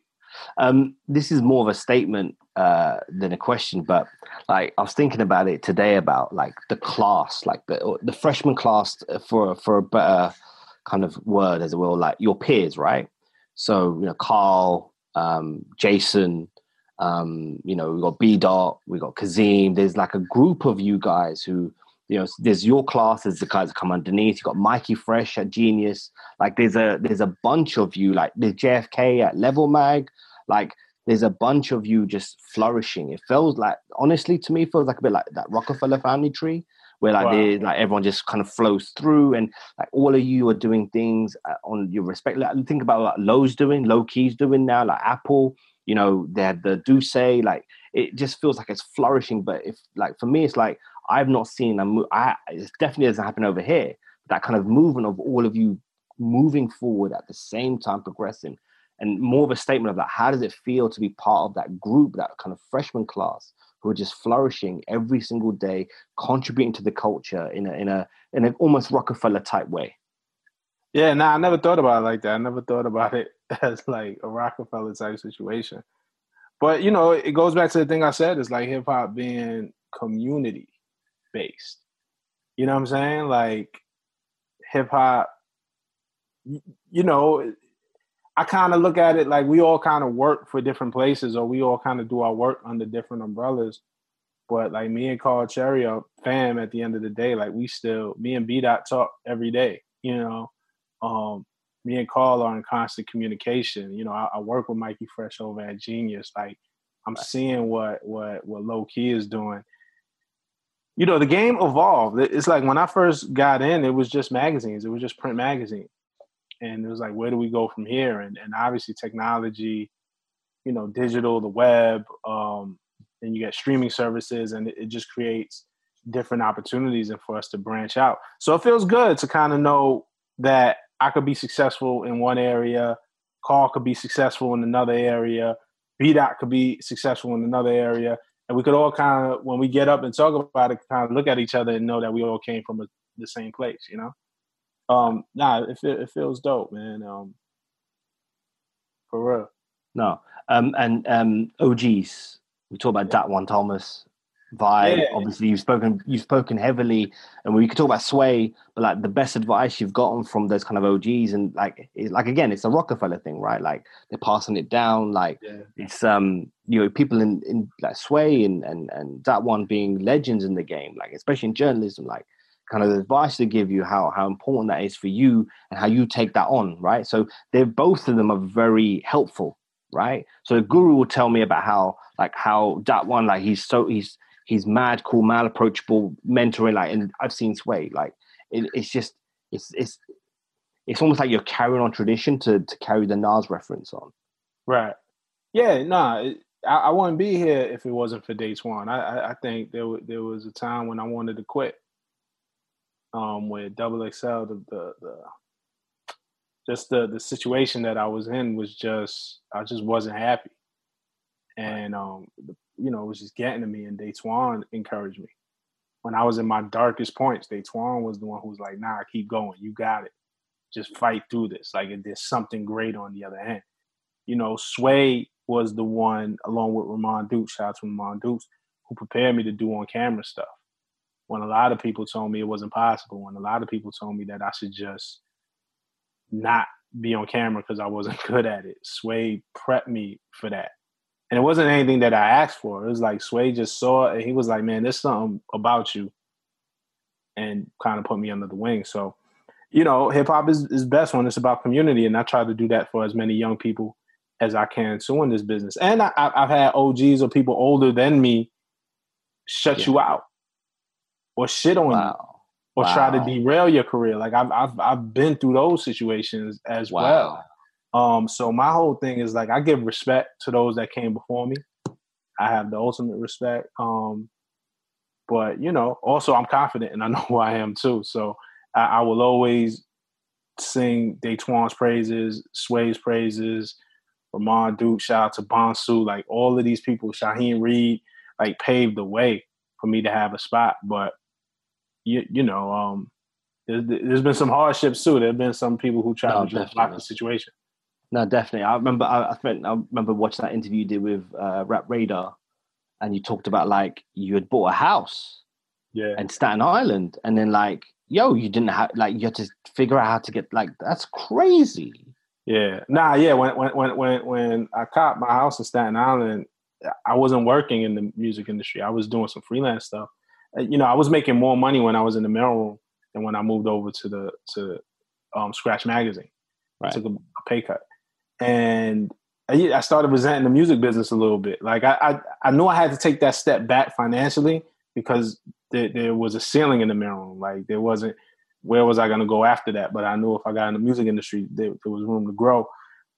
Um, this is more of a statement uh, than a question, but like I was thinking about it today about like the class, like the the freshman class for for a better kind of word, as it will, like your peers, right? So you know, Carl, um, Jason, um, you know, we got B Dot, we got Kazim. There's like a group of you guys who, you know, there's your class, there's the guys that come underneath. You got Mikey Fresh at Genius. Like there's a there's a bunch of you. Like there's JFK at Level Mag. Like there's a bunch of you just flourishing. It feels like, honestly, to me, feels like a bit like that Rockefeller family tree where like wow. they like everyone just kind of flows through and like all of you are doing things uh, on your respect like, think about what Lowe's doing low keys doing now like apple you know they had the Duce like it just feels like it's flourishing but if like for me it's like i've not seen a move i it definitely doesn't happen over here that kind of movement of all of you moving forward at the same time progressing and more of a statement of that how does it feel to be part of that group that kind of freshman class who are just flourishing every single day, contributing to the culture in a in a in an almost Rockefeller type way. Yeah, no, nah, I never thought about it like that. I never thought about it as like a Rockefeller type situation. But you know, it goes back to the thing I said, it's like hip hop being community based. You know what I'm saying? Like hip hop you know, I kind of look at it like we all kind of work for different places, or we all kind of do our work under different umbrellas. But like me and Carl Cherry are fam at the end of the day. Like we still, me and B Dot talk every day. You know, um, me and Carl are in constant communication. You know, I, I, work with Mikey Fresh over at Genius. Like I'm seeing what what what Low Key is doing. You know, the game evolved. It's like when I first got in, it was just magazines. It was just print magazine and it was like where do we go from here and and obviously technology you know digital the web um and you get streaming services and it, it just creates different opportunities and for us to branch out so it feels good to kind of know that i could be successful in one area carl could be successful in another area b dot could be successful in another area and we could all kind of when we get up and talk about it kind of look at each other and know that we all came from a, the same place you know um, nah, it, it feels dope, man. Um, for real. No, um, and um, OGs. We talk about Datwon, Thomas. Vibe. Yeah. Obviously, you've spoken you've spoken heavily, and we could talk about Sway, but like the best advice you've gotten from those kind of OGs, and like like again, it's a Rockefeller thing, right? Like they're passing it down. Like yeah. it's um you know people in in like Sway and and and Datwon being legends in the game, like especially in journalism, like kind of the advice to give you how how important that is for you and how you take that on right so they're both of them are very helpful right so the guru will tell me about how like how Datwon like he's so he's he's mad cool mal approachable mentoring like and i've seen sway like it, it's just it's it's it's almost like you're carrying on tradition to to carry the nas reference on. Right. Yeah nah I, I wouldn't be here if it wasn't for Datwon. I, I, I think there w- there was a time when I wanted to quit, um, with Double XL, the, the, the just the the situation that I was in was just I just wasn't happy, and um, the, you know, it was just getting to me. And Datwon encouraged me when I was in my darkest points. Datwon was the one who was like, "Nah, keep going. You got it. Just fight through this. Like there's something great on the other end." You know, Sway was the one, along with Ramon Dukes, shout out to Ramon Dukes, who prepared me to do on camera stuff when a lot of people told me it wasn't possible, when a lot of people told me that I should just not be on camera because I wasn't good at it. Sway prepped me for that. And it wasn't anything that I asked for. It was like Sway just saw it and he was like, man, there's something about you. And kind of put me under the wing. So, you know, hip hop is, is best when it's about community. And I try to do that for as many young people as I can to in this business. And I, have had OGs or people older than me shut yeah. you out or shit on you Wow. or try to derail your career. Like I've I've I've been through those situations as Wow. well. Um, so my whole thing is like I give respect to those that came before me. I have the ultimate respect. Um, but you know, also I'm confident and I know who I am too. So I, I will always sing Datwon's praises, Sway's praises, Ramon Duke, shout out to Bonsu, like all of these people, Shaheem Reid, like paved the way for me to have a spot. But you you know, um, there's, there's been some hardships too. There's been some people who try No, to just block the situation. No, definitely. I remember. I, I, spent, I remember watching that interview you did with uh, Rap Radar, and you talked about like you had bought a house Yeah, in Staten Island, and then like, yo, you didn't have like you had to figure out how to get like that's crazy. yeah, nah, yeah. When when when when when I caught my house in Staten Island, I wasn't working in the music industry. I was doing some freelance stuff. You know, I was making more money when I was in the mailroom than when I moved over to the to um, Scratch Magazine. I took a pay cut, and I, started resenting the music business a little bit. Like I, I, I knew I had to take that step back financially because there, there was a ceiling in the mailroom. Like there wasn't where was I going to go after that? But I knew if I got in the music industry, there, there was room to grow.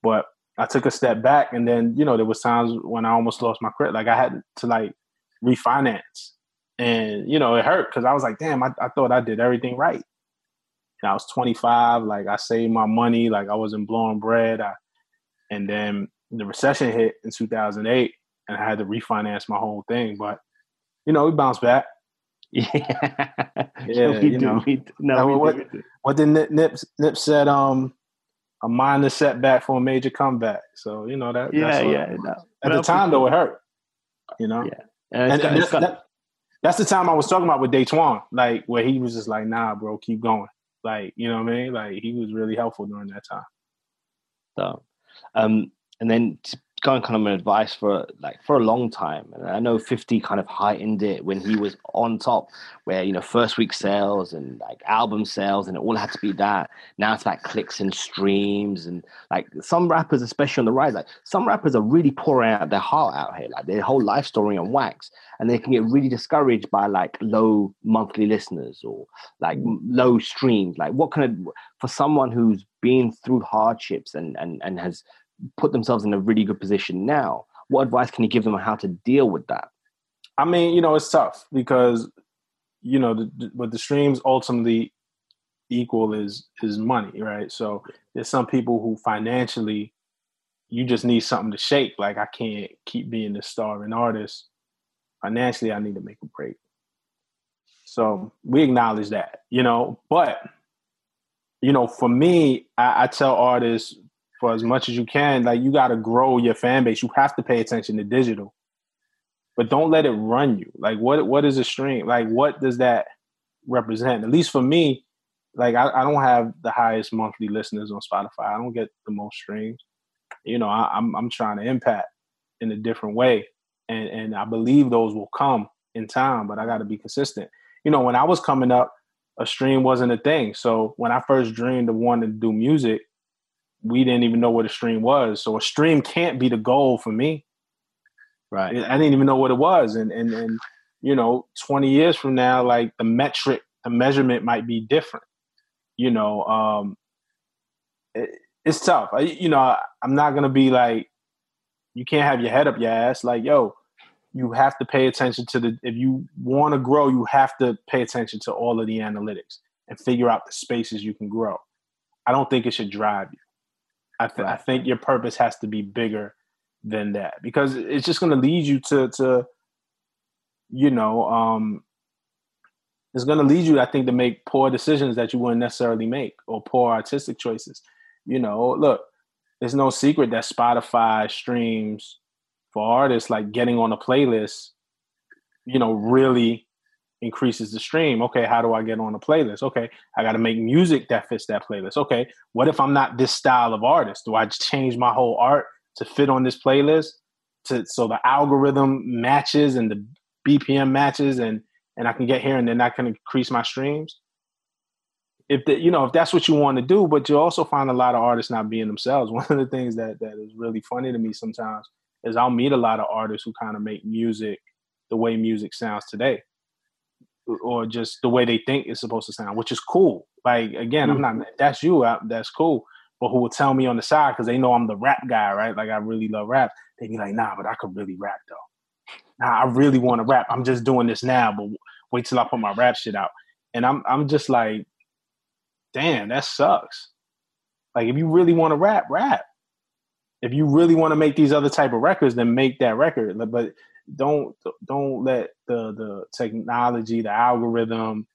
But I took a step back, and then you know there was times when I almost lost my credit. Like I had to like refinance, and you know it hurt because I was like, damn, I, I thought I did everything right. And I was 25, like I saved my money, like I wasn't blowing bread. I, and then the recession hit in 2008, and I had to refinance my whole thing. But you know, we bounced back. Yeah, Yeah, we you do. know. We do. No, we what- do. What did Nip, Nip, Nip said? Um, a minor setback for a major comeback. So you know that. Yeah, that's what- yeah. No. At No, the time, though, it hurt. You know. Yeah. And and, got- and that's, that- that's the time I was talking about with Datwon, like where he was just like, "Nah, bro, keep going." Like, you know what I mean? Like he was really helpful during that time. So, um, and then going kind of advice for like for a long time, and I know Fifty kind of heightened it when he was on top, where you know first week sales and like album sales, and it all had to be that. Now it's like clicks and streams, and like some rappers, especially on the rise, like some rappers are really pouring out their heart out here, like their whole life story on wax, and they can get really discouraged by like low monthly listeners or like low streams. Like what kind of for someone who's been through hardships and and and has put themselves in a really good position now what advice can you give them on how to deal with that I mean, you know, it's tough because you know, the, the, the streams ultimately equal is is money, right? So there's some people who financially you just need something to shake. Like I can't keep being this starving artist. Financially, I need to make a break. So we acknowledge that, you know. But you know, for me, I, I tell artists for as much as you can, like you got to grow your fan base. You have to pay attention to digital but don't let it run you. Like what what is a stream? Like what does that represent? At least for me, like I, I don't have the highest monthly listeners on Spotify. I don't get the most streams. You know, I, I'm I'm trying to impact in a different way, and and I believe those will come in time. But I got to be consistent. You know, when I was coming up, a stream wasn't a thing. So when I first dreamed of wanting to do music, we didn't even know what a stream was. So a stream can't be the goal for me. right I didn't even know what it was, and and and you know, twenty years from now, like the metric, the measurement might be different. You know, um, it, it's tough. I, you know, I, I'm not gonna be like, you can't have your head up your ass. Like, yo, you have to pay attention to the. If you want to grow, you have to pay attention to all of the analytics and figure out the spaces you can grow. I don't think it should drive you. I, th- I think your purpose has to be bigger than that because it's just going to lead you to to you know um it's going to lead you i think to make poor decisions that you wouldn't necessarily make or poor artistic choices you know look there's no secret that spotify streams for artists like getting on a playlist you know really increases the stream okay how do i get on a playlist okay i got to make music that fits that playlist okay what if i'm not this style of artist do i change my whole art to fit on this playlist to so the algorithm matches and the BPM matches and and I can get here and then that can increase my streams. If the, you know if that's what you want to do, but you also find a lot of artists not being themselves. One of the things that that is really funny to me sometimes is I'll meet a lot of artists who kind of make music the way music sounds today. or just the way they think it's supposed to sound, which is cool. Like again, I'm not mm-hmm. that's you. I, that's cool. But who will tell me on the side because they know I'm the rap guy, right? Like I really love rap. They be like, nah, but I could really rap though. Nah, I really want to rap. I'm just doing this now, but wait till I put my rap shit out. And I'm I'm just like, damn, that sucks. Like if you really want to rap, rap. If you really want to make these other type of records, then make that record. But don't don't let the the technology, the algorithm,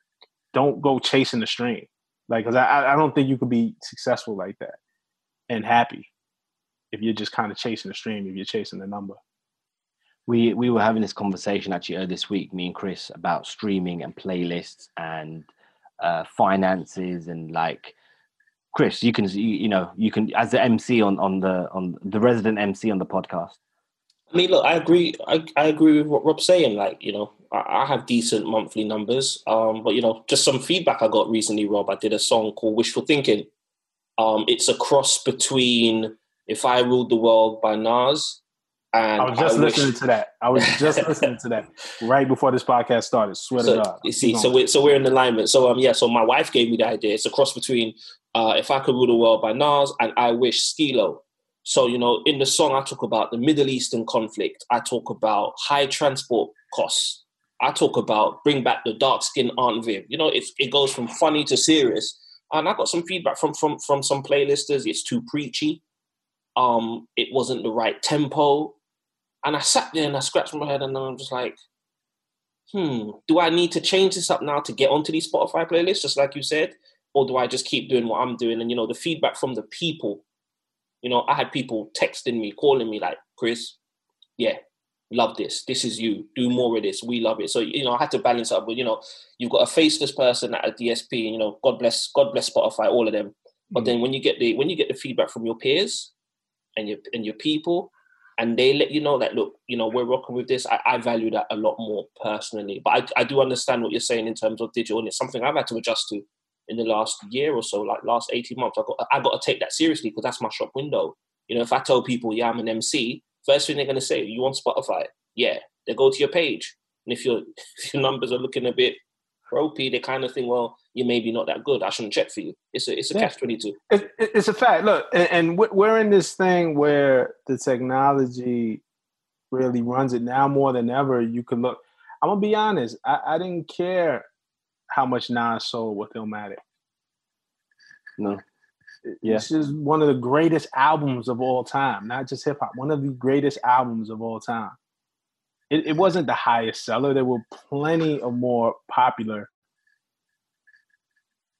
don't go chasing the stream. Like, cause I I don't think you could be successful like that and happy if you're just kind of chasing the stream. If you're chasing the number. We we were having this conversation actually earlier this week, me and Chris, about streaming and playlists and uh, finances and like Chris, you can you, know you can as the MC on on the on the resident MC on the podcast. I mean, look, I agree. I, I agree with what Rob's saying. Like, you know, I, I have decent monthly numbers. Um, but you know, just some feedback I got recently, Rob. I did a song called "Wishful Thinking." Um, it's a cross between "If I Ruled the World" by Nas and I was just I listening wish- to that. I was just listening to that right before this podcast started. Swear so, to God. You see, so we're so we're in alignment. So um, yeah. So my wife gave me the idea. It's a cross between uh, "If I Could Rule the World" by Nas and "I Wish" Skee-Lo. So you know, in the song, I talk about the Middle Eastern conflict. I talk about high transport costs. I talk about bring back the dark skin Aunt Viv. You know, it's, it goes from funny to serious. And I got some feedback from from from some playlisters. It's too preachy. Um, it wasn't the right tempo. And I sat there and I scratched my head and I'm just like, hmm, do I need to change this up now to get onto these Spotify playlists, just like you said? Or do I just keep doing what I'm doing? And, you know, the feedback from the people, you know, I had people texting me, calling me like, Chris, yeah, love this. This is you. Do more of this. We love it. So, you know, I had to balance up with, you know, you've got a faceless person at a DSP, you know, God bless, God bless Spotify, all of them. But then when you get the when you get the feedback from your peers and your and your people, and they let you know that look, you know, we're rocking with this. I, I value that a lot more personally. But I, I do understand what you're saying in terms of digital, and it's something I've had to adjust to in the last year or so, like last 18 months. I got I got to take that seriously because that's my shop window. You know, if I tell people, yeah, I'm an MC, first thing they're gonna say, you on Spotify? Yeah. They go to your page. And if if your numbers are looking a bit ropey, they kind of think, well, you're maybe not that good. I shouldn't check for you. It's a it's a Yeah. catch twenty two. It, it- it's a fact. Look, and, and we- we're in this thing where the technology really runs it now more than ever. You can look. I'm gonna be honest. I, I didn't care how much Nas sold with Illmatic. No. Yeah. This is one of the greatest albums of all time, not just hip hop. One of the greatest albums of all time. It, it wasn't the highest seller. There were plenty of more popular,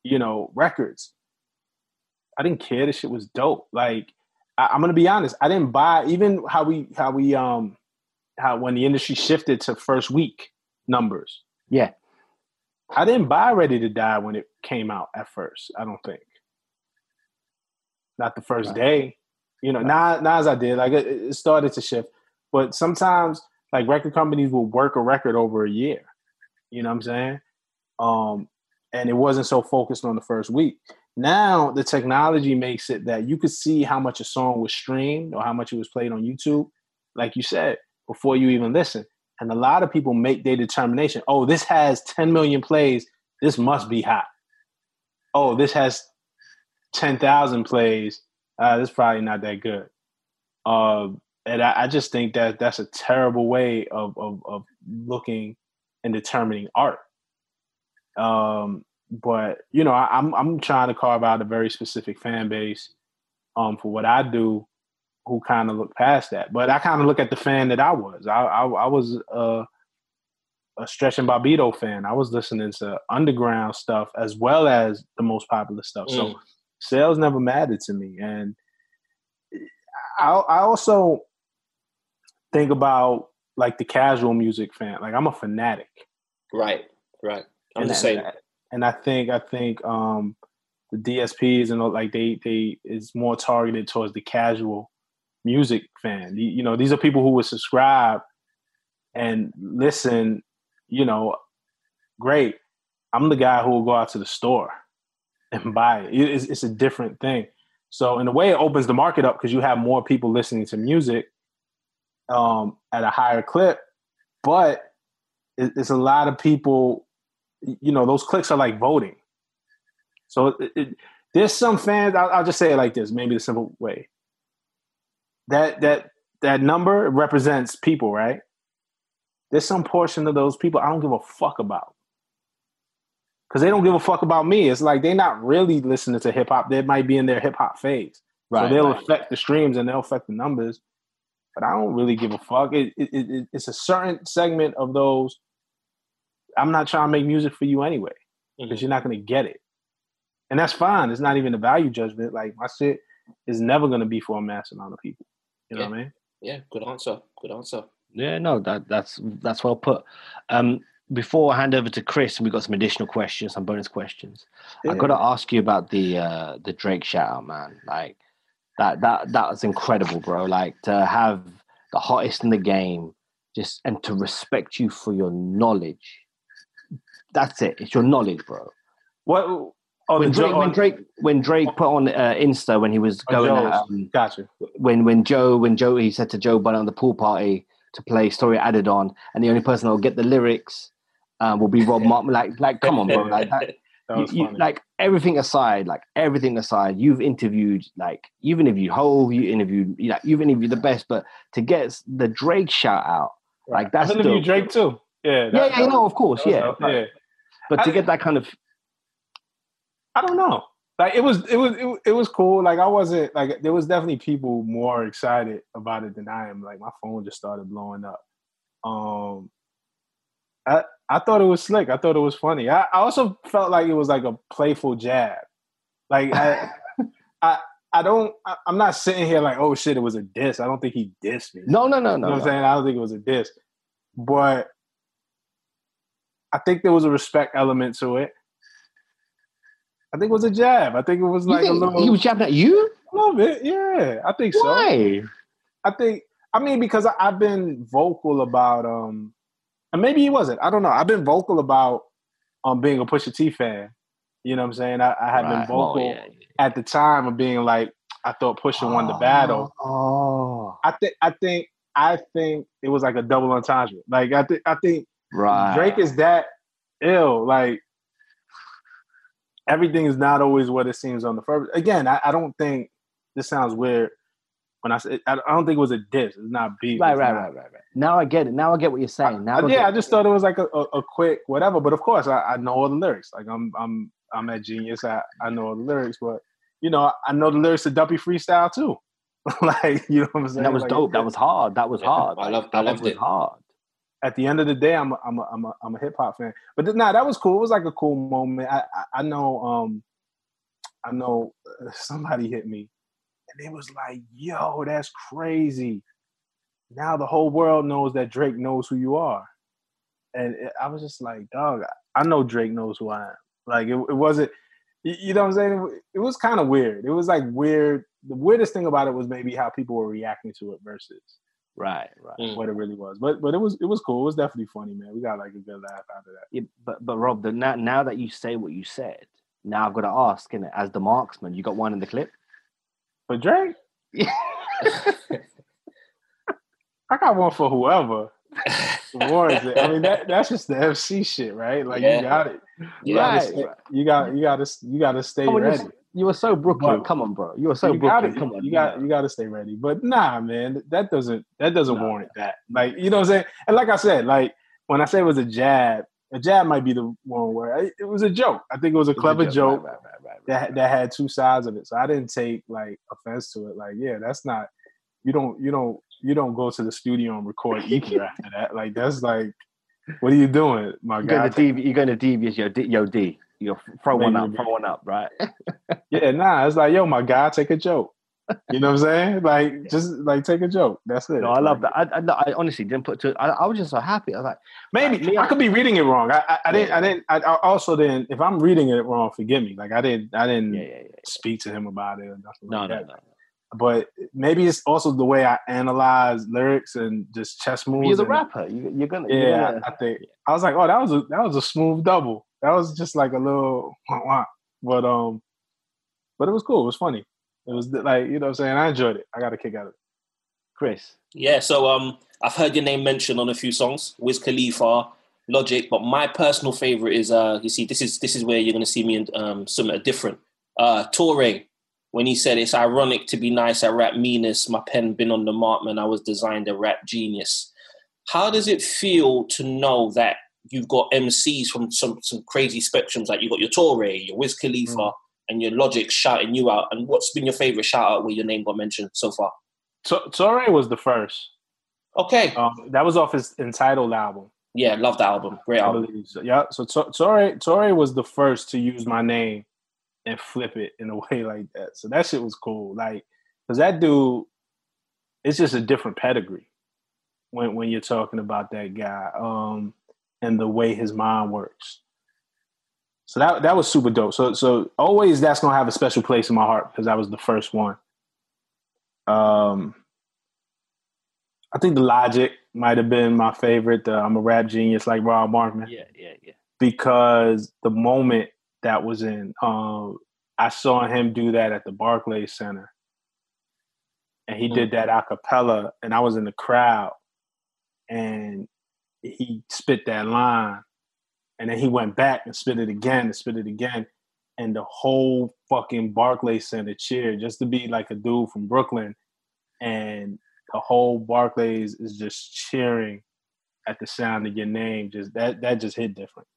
you know, records. I didn't care. This shit was dope. Like I, I'm gonna be honest. I didn't buy even how we how we um how when the industry shifted to first week numbers. Yeah. I didn't buy Ready to Die when it came out at first. I don't think. Not the first Right. day. You know, Nas, Nas I did. Like it, it started to shift, but sometimes like record companies will work a record over a year. You know what I'm saying? Um, and it wasn't so focused on the first week. Now the technology makes it that you could see how much a song was streamed or how much it was played on YouTube, like you said, before you even listen. And a lot of people make their determination. Oh, this has 10 million plays. This must be hot. Oh, this has 10,000 plays. Uh, this probably not that good. Uh, and I, I just think that that's a terrible way of, of, of looking and determining art. Um, but you know, I, I'm I'm trying to carve out a very specific fan base um, for what I do, who kind of look past that. But I kind of look at the fan that I was. I I, I was uh, a Stretch and Bobbito fan. I was listening to underground stuff as well as the most popular stuff. So Mm. sales never mattered to me, and I I also think about like the casual music fan. Like I'm a fanatic. Right, right. I'm and, the same. and, I think I think um, the DSPs and like they they is more targeted towards the casual music fan. You, you know, these are people who would subscribe and listen. You know, great. I'm the guy who will go out to the store and buy it. It's, it's a different thing. So in a way, it opens the market up because you have more people listening to music um, at a higher clip. But it, it's a lot of people you know those clicks are like voting. So it, it, there's some fans. I'll, I'll just say it like this, maybe the simple way. That that that number represents people, right? There's some portion of those people I don't give a fuck about because they don't give a fuck about me. It's like they're not really listening to hip hop. They might be in their hip hop phase, Right, so they'll right. affect the streams and they'll affect the numbers. But I don't really give a fuck. It, it, it, it's a certain segment of those. I'm not trying to make music for you anyway because Mhm. you're not going to get it, and that's fine. It's not even a value judgment. Like my shit is never going to be for a mass amount of people. You know what I mean? Yeah, good answer. Good answer. Yeah, no, that that's that's well put. Um, before I hand over to Chris, and we got some additional questions, some bonus questions. I got to ask you about the uh, the Drake shout out, man. Like that that that was incredible, bro. Like to have the hottest in the game, just and to respect you for your knowledge. That's it. It's your knowledge, bro. What? Oh, When Drake, Joe- when Drake, when Drake put on uh, Insta when he was oh, going, at, um, Gotcha. when when Joe when Joe he said to Joe Budden on the pool party to play story added on, and the only person that will get the lyrics um, will be Rob Markman. Like like come on, bro. Like that, That you, was you- funny. like everything aside, like everything aside, you've interviewed like you've interviewed Hove, you interviewed you know, you've interviewed the best, but to get the Drake shout out, like that's I've interviewed. Drake too. Yeah. Yeah, that- yeah, you that know, of course, was yeah. But, yeah. but to I- get that kind of I don't know. Like it was, it was, it, it was cool. Like I wasn't like there was definitely people more excited about it than I am. Like my phone just started blowing up. Um, I I thought it was slick. I thought it was funny. I, I also felt like it was like a playful jab. Like I, I I don't. I, I'm not sitting here like oh shit, it was a diss. I don't think he dissed me. no, no, no, You no. know what I'm no. saying? I don't think it was a diss. But I think there was a respect element to it. I think it was a jab. I think it was like a little, he was jabbing at you? a little bit. Yeah, I think so. I think. I mean, because I've been vocal about, um, and maybe he wasn't. I don't know. I've been vocal about um being a Pusha T fan. You know what I'm saying? I, I had been Right. Well, vocal yeah. at the time of being like, I thought Pusha won the battle. Oh, I think. I think. I think it was like a double entendre. Like I think. I think right. Drake is that ill. Like everything is not always what it seems on the first. Again, I, I don't think this sounds weird when I said, I, I don't think it was a diss. It's not beef. Right, right, not- right, right, right. Now I get it. Now I get what you're saying. Now I- I yeah, I just thought it was like a, a, a quick whatever. But of course, I, I know all the lyrics. Like I'm I'm I'm at Genius. I, I know all the lyrics, but you know I know the lyrics to Duppy Freestyle too. like you know what I'm saying? That was Like, dope. That was hard. That was hard. I loved- I that loved was it. hard. at the end of the day, I'm a, I'm a, I'm a, I'm a hip hop fan. But th- nah, that was cool. It was like a cool moment. I I, I know um I know uh, somebody hit me, and it was like, yo, that's crazy. Now the whole world knows that Drake knows who you are, and it, I was just like, dog, I know Drake knows who I am. Like it, it wasn't. You you know what I'm saying? It, it was kind of weird. It was like weird. The weirdest thing about it was maybe how people were reacting to it versus Right, right. Mm. what it really was. But but it was it was cool. It was definitely funny, man. We got like a good laugh out of that. Yeah, but but Rob, the, now now that you say what you said, now I've got to ask, innit, as the marksman, you got one in the clip? But Drake, I got one for whoever warrants. I mean that that's just the FC shit, right? Like Yeah. you got it. You Yeah. gotta stay, you got you gotta you gotta stay on, ready. you, were so Brooklyn. But- Come on, bro. You were so you got Brooklyn. Come on. you got you got to stay ready. But nah, man, that doesn't that doesn't No. warrant that. Like you know what I'm saying? And like I said, like when I say it was a jab, a jab might be the one where I, it was a joke. I think it was a It was clever joke. Right, right, right, right, that that had two sides of it. So I didn't take like offense to it. Like, yeah, that's not you don't you don't you don't go to the studio and record ether after that. Like that's like what are you doing, my You're guy? to deviate. You're going to deviate. Yo, D, yo, D. You throw one up. Throw one up. Right. Yeah, nah, it's like, yo, my guy, take a joke. You know what I'm saying? Like, just like take a joke. That's it. No, I love Like, that. I, I, no, I honestly didn't put to. I, I was just so happy. I was like, Maybe Me, I could be reading it wrong. I, I, I didn't. I didn't. I, also didn't. If I'm reading it wrong, forgive me. Like I didn't. I didn't yeah, yeah, yeah. speak to him about it or nothing No, like no, that. no. But maybe it's also the way I analyze lyrics and just chess moves. You're the rapper. You, you're gonna. you're Yeah, gonna- I think I was like, oh, that was a that was a smooth double. That was just like a little, wah, wah. but um, but it was cool. It was funny. It was like you know what I'm saying. I enjoyed it. I got a kick out of it. Chris. Yeah, so um, I've heard your name mentioned on a few songs. Wiz Khalifa, Logic, but my personal favorite is uh you see this is this is where you're gonna see me in um something different. Uh Torae, when he said it's ironic to be nice at rap meanness, my pen been on the mark, man. I was designed a rap genius. How does it feel to know that you've got MCs from some some crazy spectrums, like you've got your Torae, your Wiz Khalifa, Mm. And your Logic shouting you out? And what's been your favorite shout out where your name got mentioned so far? To- Torae was the first. Okay. Um, that was off his entitled album. Yeah, love that album. Great album. So, yeah. So Torae Torae was the first to use my name and flip it in a way like that. So that shit was cool. Like, cause that dude, it's just a different pedigree when when you're talking about that guy um, and the way his mind works. So that that was super dope. So so always that's gonna have a special place in my heart because that was the first one. Um, I think the Logic might have been my favorite. The I'm a rap genius like Rob Markman Yeah, yeah, yeah. because the moment that was in, um, I saw him do that at the Barclays Center, and he did that a cappella, and I was in the crowd, and he spit that line, and then he went back and spit it again and spit it again, and the whole fucking Barclays Center cheered just to be like a dude from Brooklyn, and the whole Barclays is just cheering at the sound of your name. Just that that just hit different.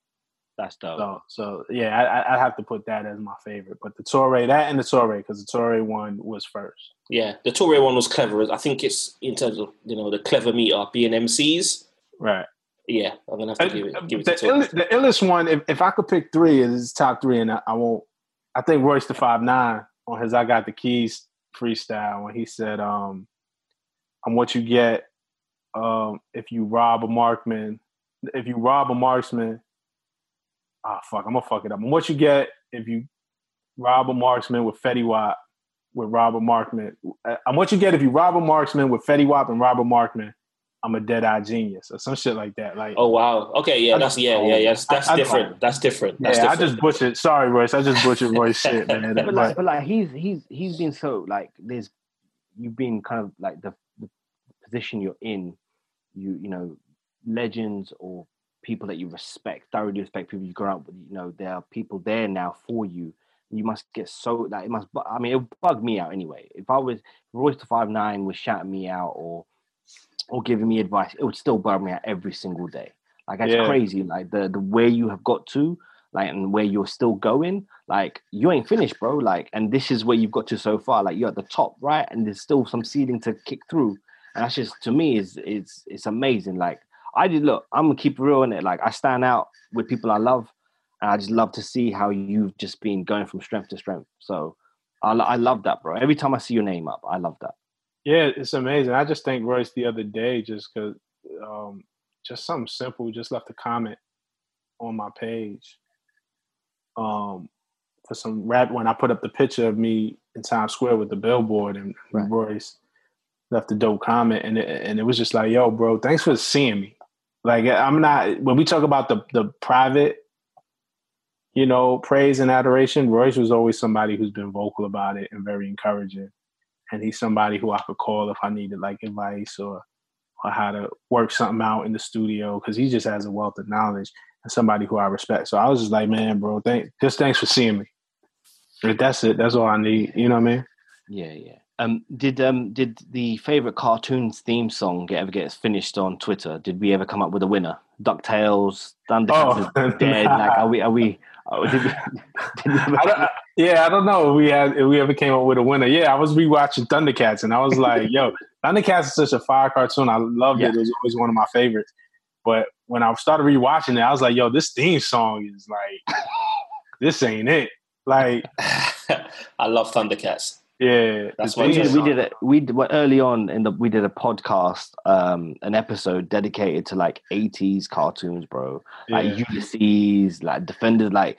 That's dope. So, so yeah, I, I- I have to put that as my favorite. But the Torae, that and the Torae, because the Torae one was first. Yeah, the Torae one was clever. I think it's in terms of you know the clever meter being MCs. Right. Yeah, I'm gonna have to give it give it the, to ill, the illest one, if, if I could pick three, is top three, and I, I won't. I think Royce the Five Nine on his "I Got the Keys" freestyle when he said, um, "I'm what you get um, if you rob a marksman. If you rob a marksman, ah fuck, I'm gonna fuck it up. I'm what you get if you rob a marksman with Fetty Wap with Robert Markman. Uh, I'm what you get if you rob a marksman with Fetty Wap and Robert Markman. I'm a dead eye genius or some shit like that. Like, Oh wow. Okay, yeah, I that's don't yeah, yeah, yes. That's I- I different. don't- That's different. That's yeah, I just butchered. Sorry, Royce. I just butchered Royce shit, man. but But, like, but like he's he's he's been so like there's you've been kind of like the, the position you're in, you you know, legends or people that you respect, thoroughly respect, people you grew up with. You know, there are people there now for you. You must get so like it must. I mean, it would bug me out anyway. If I was Royce the Five Nine was shouting me out or or giving me advice, it would still bug me out every single day. Like that's Yeah. crazy. Like the the way you have got to, like and where you're still going, like you ain't finished, bro. Like, and this is where you've got to so far. Like you're at the top, right? And there's still some ceiling to kick through. And that's just to me is it's it's amazing. Like I did look, I'm gonna keep it real in it. Like I stand out with people I love, and I just love to see how you've just been going from strength to strength. So I, I love that, bro. Every time I see your name up, I love that. Yeah, it's amazing. I just thanked Royce the other day just because, um, just something simple. Just left a comment on my page, um, for some rap when I put up the picture of me in Times Square with the billboard and Right. Royce left a dope comment and it, and it was just like, yo, bro, thanks for seeing me. Like I'm not when we talk about the the private, you know, praise and adoration. Royce was always somebody who's been vocal about it and very encouraging, and he's somebody who I could call if I needed like advice or or how to work something out in the studio because he just has a wealth of knowledge and somebody who I respect. So I was just like, man, bro, thank just thanks for seeing me. If that's it. That's all I need. You know what I mean? Yeah, yeah. Um, did um did the favorite cartoons theme song get ever get finished on Twitter? Did we ever come up with a winner? Ducktales, Thundercats Oh, is dead. nah. Like, are we? Are we? Oh, did we, did we ever- I don't, yeah, I don't know if we had if we ever came up with a winner. Yeah, I was rewatching Thundercats and I was like, yo, Thundercats is such a fire cartoon. I loved Yeah. it. It was always one of my favorites. But when I started rewatching it, I was like, yo, this theme song is like this ain't it. Like, I love Thundercats. Yeah. That's the what we did, we did it. We did, well, early on in the we did a podcast, um, an episode dedicated to like '80s cartoons, bro. Like yeah. Ulysses, like Defenders, like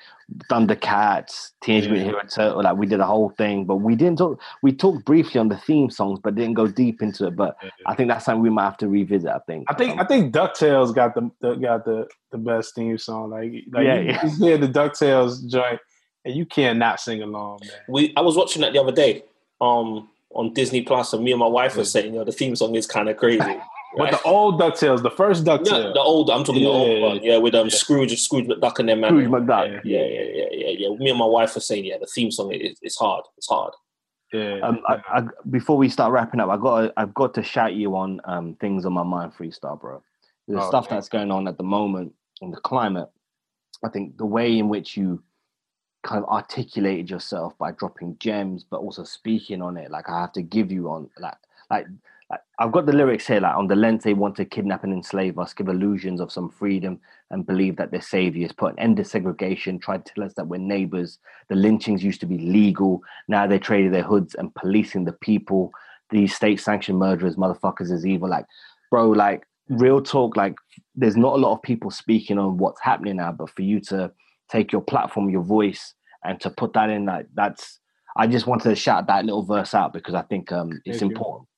Thundercats, Teenage Yeah. Mutant Hero Turtle. Like we did a whole thing, but we didn't talk. We talked briefly on the theme songs, but didn't go deep into it. But I think that's something we might have to revisit. I think. I think Um, I think Ducktales got the, the got the the best theme song. Like like Yeah, you, yeah. you hear the Ducktales joint, and you can't sing along, man. We I was watching that the other day um on Disney Plus and me and my wife were saying, you know, the theme song is kind of crazy. But the old Ducktales, the first Ducktales. Yeah, the old. I'm talking Yeah, the old yeah, one. Yeah, with um yeah. Scrooge, Scrooge McDuck, and them man. Scrooge McDuck. Yeah, yeah, yeah, yeah, yeah. Me and my wife were saying, yeah, the theme song is it's hard. It's hard. yeah. Um, I, I, before we start wrapping up, I got I've got to shout you on um, things on my mind freestyle, bro. The Oh, stuff okay. that's going on at the moment in the climate. I think the way in which you kind of articulated yourself by dropping gems, but also speaking on it, like I have to give you on like like. like I've got the lyrics here, like on the lens they want to kidnap and enslave us, give illusions of some freedom, and believe that their saviors put an end to segregation, tried to tell us that we're neighbors. The lynchings used to be legal. Now they traded their hoods and policing the people. These state sanctioned murderers, motherfuckers is evil. Like, bro, like real talk, like there's not a lot of people speaking on what's happening now, but for you to take your platform, your voice, and to put that in, like that's I just wanted to shout that little verse out because I think um it's Thank you. important.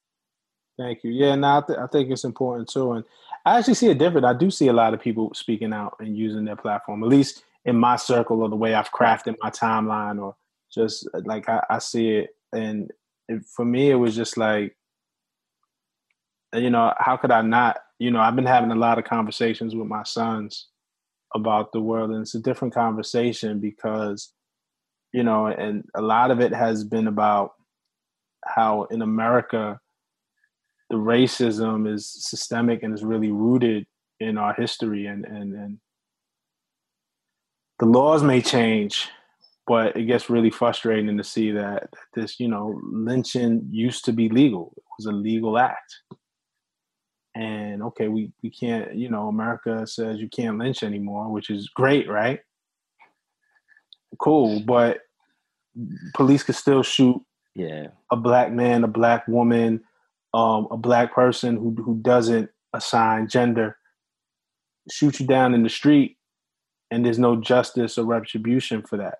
Thank you. Yeah, no, I, th- I think it's important too, and I actually see it different. I do see a lot of people speaking out and using their platform, at least in my circle or the way I've crafted my timeline, or just uh, like I, I see it. And it, for me, it was just like, you know, how could I not? You know, I've been having a lot of conversations with my sons about the world, and it's a different conversation because, you know, and a lot of it has been about how in America the racism is systemic and is really rooted in our history and and and the laws may change but it gets really frustrating to see that, that this you know lynching used to be legal. It was a legal act and okay we we can't you know america says you can't lynch anymore which is great right cool but police could still shoot Yeah. a black man, a black woman, um, a black person who who doesn't assign gender, shoot you down in the street, and there's no justice or retribution for that.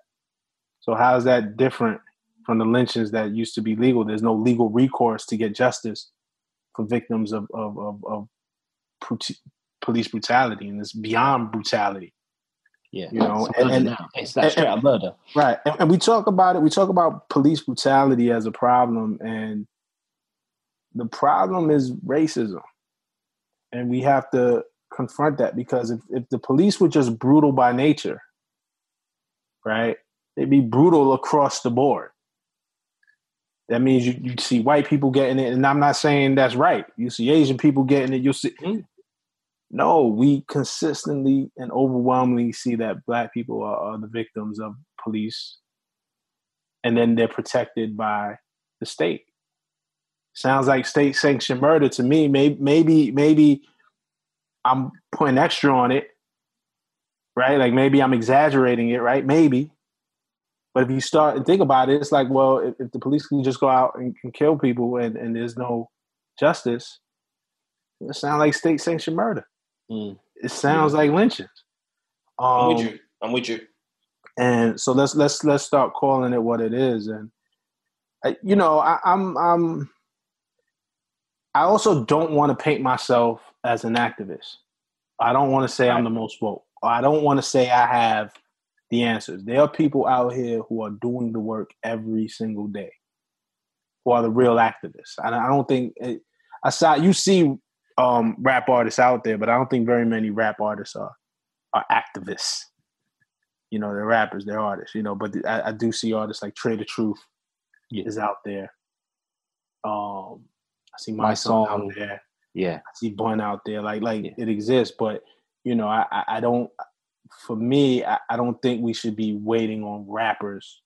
So how is that different from the lynchings that used to be legal? There's no legal recourse to get justice for victims of of of, of police brutality, and it's beyond brutality. Yeah. You know, it's, and- and- it's that straight up murder. Right. And, and we talk about it. We talk about police brutality as a problem, and the problem is racism. And we have to confront that because if, if the police were just brutal by nature, right, they'd be brutal across the board. That means you, you see white people getting it, and I'm not saying that's right. You see Asian people getting it, you'll see. Mm. No, we consistently and overwhelmingly see that black people are, are the victims of police, and then they're protected by the state. Sounds like state sanctioned murder to me. Maybe, maybe, maybe I'm putting extra on it, right? Like maybe I'm exaggerating it, right? Maybe. But if you start and think about it, it's like, well, if, if the police can just go out and, and kill people and, and there's no justice, it sounds like state sanctioned murder. Mm. It sounds like lynchings. I'm Um, with you. I'm with you. and so let's let's let's start calling it what it is and uh, you know I, i'm i'm i also don't want to paint myself as an activist i don't want to say i'm the most woke i don't want to say i have the answers there are people out here who are doing the work every single day who are the real activists and i don't think it, aside you see um rap artists out there but i don't think very many rap artists are are activists you know, they're rappers, they're artists, you know, but the, I, I do see artists like Trae tha Truth Yeah. is out there. Um, I see my, My song, Song. out there. Yeah. I see Bun out there. Like, like Yeah. it exists, but you know, I, I, I don't. For me, I, I don't think we should be waiting on rappers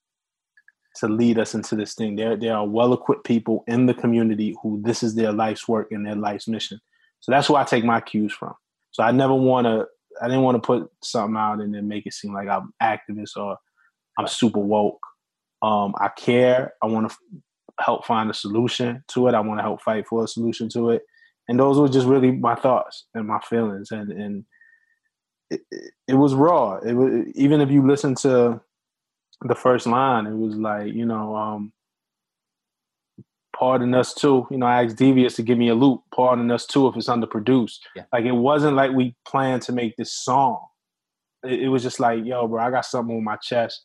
to lead us into this thing. There, there are well-equipped people in the community who this is their life's work and their life's mission. So that's where I take my cues from. So I never want to. I didn't want to put something out and then make it seem like I'm activist or I'm super woke. Um, I care. I want to f- help find a solution to it. I want to help fight for a solution to it. And those were just really my thoughts and my feelings. And and it, it, was raw. It was even if you listen to the first line, it was like you know, um, pardon us too. You know, I asked Devious to give me a loop. Pardon us too if it's underproduced. Yeah. Like it wasn't like we planned to make this song. It, it was just like, yo, bro, I got something on my chest,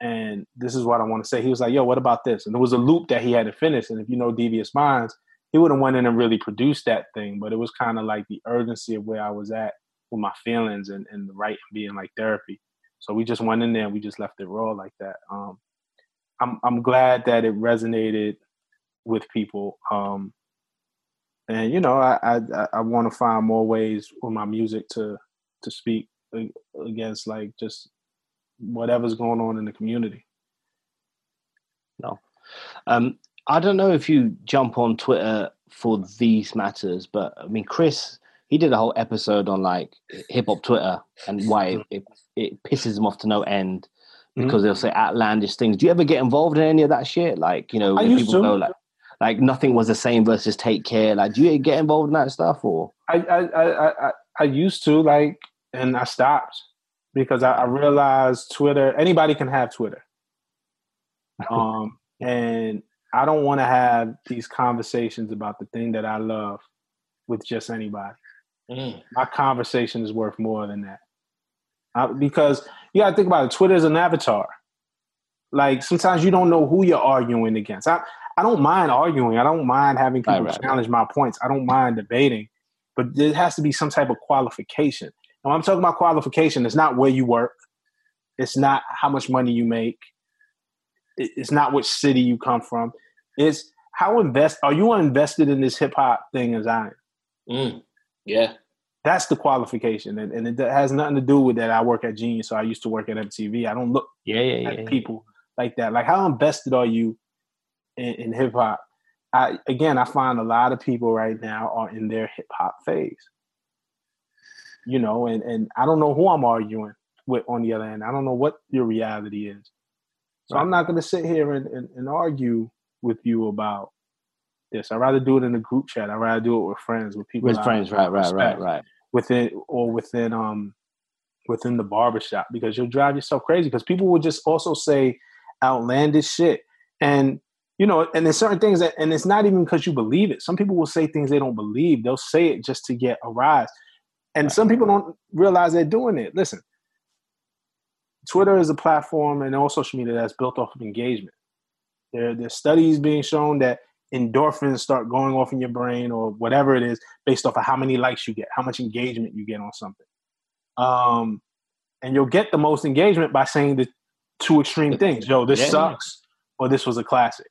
and this is what I want to say. He was like, yo, what about this? And it was a loop that he had to finish. And if you know Devious Minds, he would have went in and really produced that thing, but it was kind of like the urgency of where I was at with my feelings and, and the right being like therapy. So we just went in there and we just left it raw like that. Um, I'm I'm glad that it resonated with people. Um, and you know, I I, I want to find more ways with my music to to speak against like just whatever's going on in the community. No, um, I don't know if you jump on Twitter for these matters, but I mean, Chris, he did a whole episode on like hip hop Twitter and why it, it, it, pisses him off to no end because mm-hmm. they'll say outlandish things. Do you ever get involved in any of that shit? Like, you know, people to. go like, like nothing was the same versus take care. Like, do you get involved in that stuff or? I I I I, I used to like, and I stopped because I, I realized Twitter. Anybody can have Twitter. Um, and I don't want to have these conversations about the thing that I love with just anybody. Mm. My conversation is worth more than that. I, because you got to think about it. Twitter is an avatar. Like sometimes you don't know who you're arguing against. I, I don't mind arguing. I don't mind having people right, right, challenge right. my points. I don't mind debating, but there has to be some type of qualification. And when I'm talking about qualification, it's not where you work. It's not how much money you make. It's not which city you come from It's how invest are you invested in this hip hop thing as I am? Mm, yeah. That's the qualification, and, and, it has nothing to do with that. I work at Genius, so I used to work at MTV. I don't look yeah, yeah, at yeah, people yeah. like that. Like, how invested are you in, in hip hop? I again, I find a lot of people right now are in their hip hop phase. You know, and and I don't know who I'm arguing with on the other end. I don't know what your reality is. So right. I'm not going to sit here and, and, and argue with you about this. I'd rather do it in a group chat. I'd rather do it with friends, with people. With friends, right, right, right, right. Within or within um within the barbershop because you'll drive yourself crazy because people will just also say outlandish shit. And you know, and there's certain things that and it's not even because you believe it. Some people will say things they don't believe. They'll say it just to get a rise. And some people don't realize they're doing it. Listen, Twitter is a platform and all social media that's built off of engagement. There, there's studies being shown that endorphins start going off in your brain or whatever it is based off of how many likes you get, how much engagement you get on something. Um, and you'll get the most engagement by saying the two extreme things. Yo, this yeah. sucks, or this was a classic.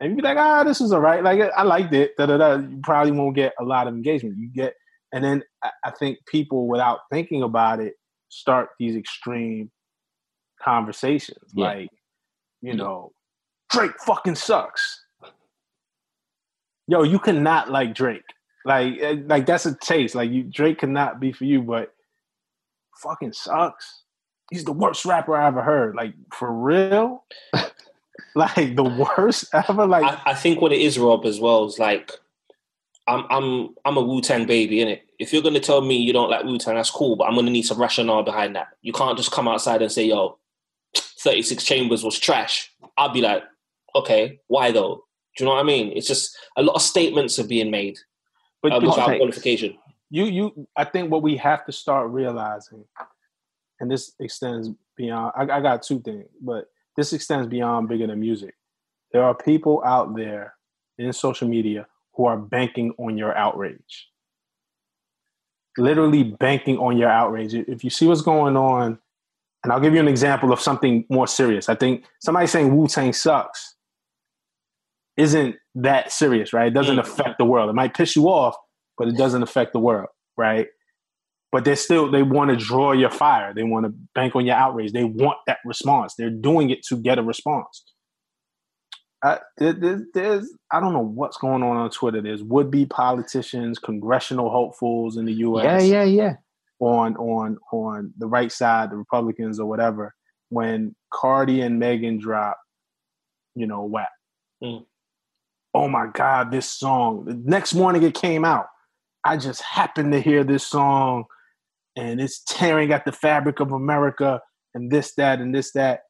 And you be like, ah, this is all right. Like I liked it. Da, da, da. You probably won't get a lot of engagement. You get, and then I think people, without thinking about it, start these extreme conversations. Yeah. Like, you know, Drake fucking sucks. Yo, you cannot like Drake. Like, eh, like that's a taste. Like, you Drake cannot be for you, but fucking sucks. He's the worst rapper I ever heard. Like, for real. like the worst ever. Like, I, I, think what it is, Rob, as well is like, I'm I'm I'm a Wu Tang baby, innit? If you're gonna tell me you don't like Wu Tang, that's cool, but I'm gonna need some rationale behind that. You can't just come outside and say, "Yo, 36 Chambers was trash." I'll be like, okay, why though? Do you know what I mean? It's just a lot of statements are being made, but um, without qualification. You, you, I think what we have to start realizing, and this extends beyond. I, I got two things, but this extends beyond bigger than music. There are people out there in social media who are banking on your outrage. Literally banking on your outrage. If you see what's going on, and I'll give you an example of something more serious. I think somebody saying Wu Tang sucks isn't that serious, right? It doesn't mm. affect the world. It might piss you off, but it doesn't affect the world, right? But they still they want to draw your fire. They want to bank on your outrage. They want that response. They're doing it to get a response. I, there, there's I don't know what's going on on Twitter. There's would be politicians, congressional hopefuls in the U.S. Yeah, yeah, yeah. On on on the right side, the Republicans or whatever. When Cardi and Megan drop, you know, WAP. Mm oh my God, this song. The next morning it came out. I just happened to hear this song and it's tearing at the fabric of America and this, that, and this, that.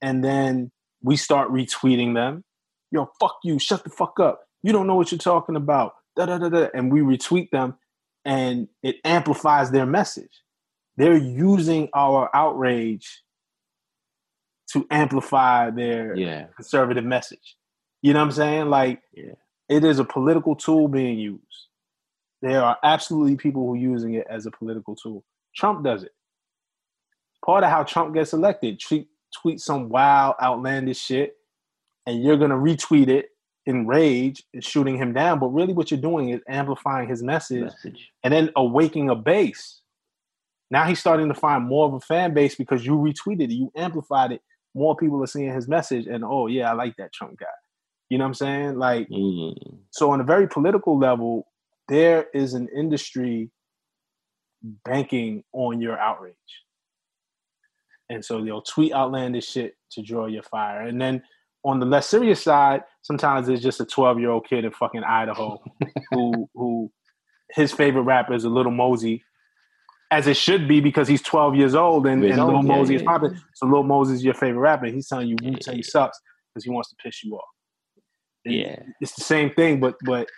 And then we start retweeting them. Yo, fuck you, shut the fuck up. You don't know what you're talking about. Da, da, da, da. And we retweet them and it amplifies their message. They're using our outrage to amplify their yeah. conservative message. You know what I'm saying? Like, yeah. it is a political tool being used. There are absolutely people who are using it as a political tool. Trump does it. Part of how Trump gets elected, tweet, tweet some wild, outlandish shit, and you're gonna retweet it in rage and shooting him down. But really, what you're doing is amplifying his message, Message. and then awakening a base. Now he's starting to find more of a fan base because you retweeted it, you amplified it. More people are seeing his message, and oh yeah, I like that Trump guy. You know what I'm saying? Like, Mm. so on a very political level, there is an industry banking on your outrage. And so they'll tweet outlandish shit to draw your fire. And then on the less serious side, sometimes it's just a 12 year old kid in fucking Idaho who who his favorite rapper is a Lil Mosey, as it should be because he's 12 years old and, and Lil yeah, Mosey is yeah. popping. So Lil Mosey is your favorite rapper. He's telling you Wu Tang sucks because he wants to piss you off. And Yeah. It's the same thing, but but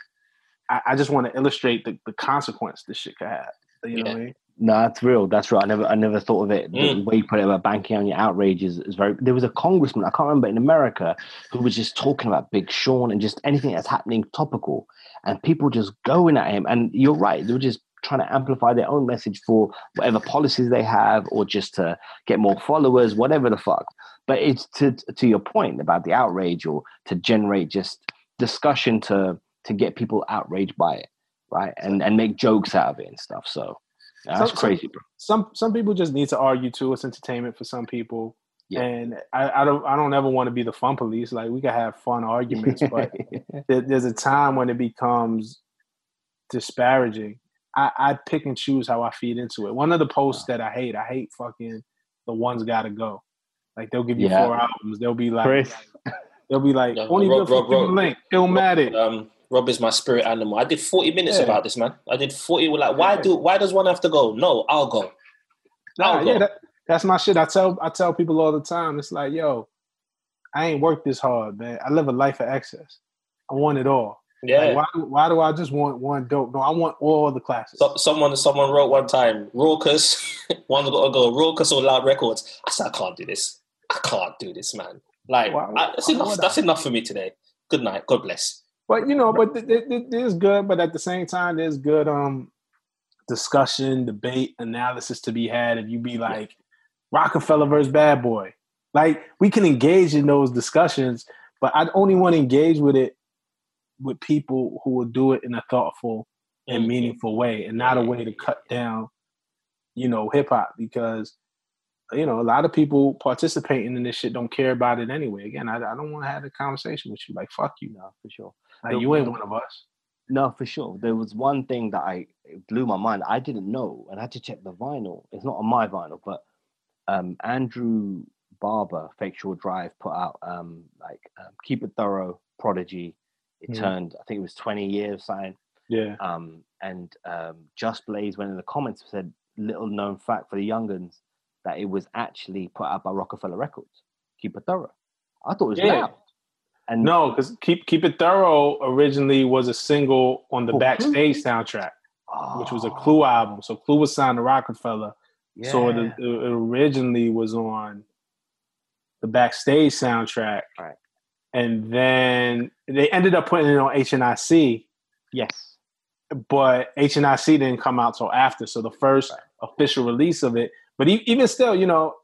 I, I just want to illustrate the, the consequence this shit could have. You know what I mean? No, that's real. That's real. I never, I never thought of it. The Mm. way you put it about banking on your outrage is, is very. There was a congressman I can't remember in America who was just talking about Big Sean and just anything that's happening topical, and people just going at him. And you're right; they were just trying to amplify their own message for whatever policies they have, or just to get more followers, whatever the fuck. But it's to to your point about the outrage, or to generate just discussion to to get people outraged by it, right? And and make jokes out of it and stuff. So. That's Some- crazy, bro. Some some people just need to argue too. It's entertainment for some people. Yeah. And I, I don't I don't ever want to be the fun police. Like we can have fun arguments, but there, there's a time when it becomes disparaging. I, I pick and choose how I feed into it. One of the posts that I hate, I hate fucking the one's gotta go. Like they'll give you Yeah. four albums. They'll be like Chris. they'll be like Yeah, only Rob- good Rob- for Rob- link. Illmatic. Um, Rob is my spirit animal. I did 40 minutes Yeah. about this, man. I did 40. Like, why do? Why does one have to go? No, I'll go. Nah, I'll yeah, go. that, that's my shit. I tell I tell people all the time. It's like, yo, I ain't worked this hard, man. I live a life of excess. I want it all. Yeah. Like, why, why do I just want one dope? No, I want all the classes. So, someone someone wrote one time, Rawkus, one's got to go, Rawkus or Loud Records. I said, I can't do this. I can't do this, man. Like, Why- I, that's enough. That's enough for me today. Good night. God bless. But you know, but th- th- th- there's good. But at the same time, there's good um discussion, debate, analysis to be had. If you be like Rockefeller versus Bad Boy, like we can engage in those discussions, but I'd only want to engage with it with people who will do it in a thoughtful and Mhm. meaningful way, and not a way to cut down, you know, hip hop because. You know, a lot of people participating in this shit don't care about it anyway. Again, I, I don't want to have a conversation with you. Like, fuck you. No, for sure. Like, you ain't one of us. No, for sure. There was one thing that I it blew my mind. I didn't know, and I had to check the vinyl. It's not on my vinyl, but um, Andrew Barber, Fake Shore Drive, put out um, like um, Keep It Thoro, Prodigy. It Mhm. turned, I think it was twenty years signed. Yeah. Um, and um, Just Blaze went in the comments and said, little known fact for the younguns that it was actually put out by Rockefeller Records. Keep It Thoro. I thought it was Yeah. loud. And No, because keep keep it thorough originally was a single on the Oh, Clue? backstage soundtrack, which was a Oh, Clue ah. album. So Clue was signed to Rockefeller. Yeah. So it, it originally was on the backstage soundtrack, Right. and then they ended up putting it on HNIC, yes. but HNIC didn't come out till after. So the first Right. official release of it, but even still, you know,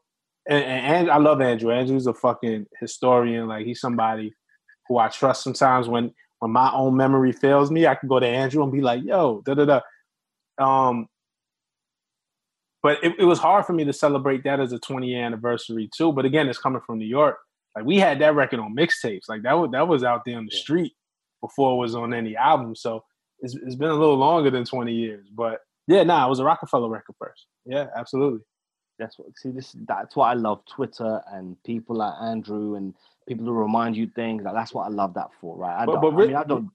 and, and and I love Andrew. Andrew's a fucking historian. Like he's somebody who I trust. Sometimes when when my own memory fails me, I can go to Andrew and be like, "Yo, da da da." Um, but it, it was hard for me to celebrate that as a 20 year anniversary too. But again, it's coming from New York. Like we had that record on mixtapes. Like that was that was out there on the street before it was on any album. So it's, it's been a little longer than 20 years. But yeah, nah, it was a Rockefeller record first. Yeah, absolutely. That's what see this that's what I love Twitter and people like Andrew and people who remind you things. Like, that's what I love that for, right? I But- don't, but I mean I don't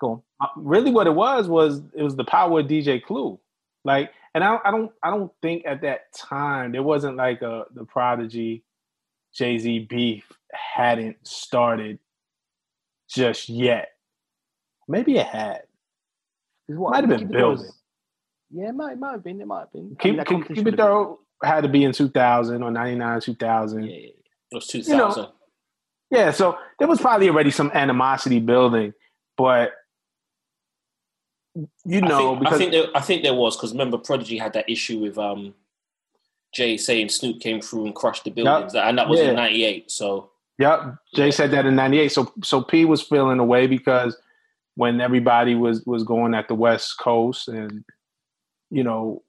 go on. Uh, really what it was was it was the power of DJ Clue. Like, and I, I don't I don't think at that time there wasn't like a the Prodigy Jay Z beef hadn't started just yet. Maybe it had. What- Might have been Keep building. Yeah, it might, it might have been. It might have been. I mean, Keep, keep, keep it thorough had to be in 2000 or 99 2000 Yeah, yeah, yeah. It was 2000. Yeah, so there was probably already some animosity building, but you know, I think, because I think there, I think there was because remember Prodigy had that issue with um, Jay saying Snoop came through and crushed the buildings, and that was Yeah. in '98. So Yep, Jay said that in '98. So so P was feeling away because when everybody was was going at the West Coast, and you know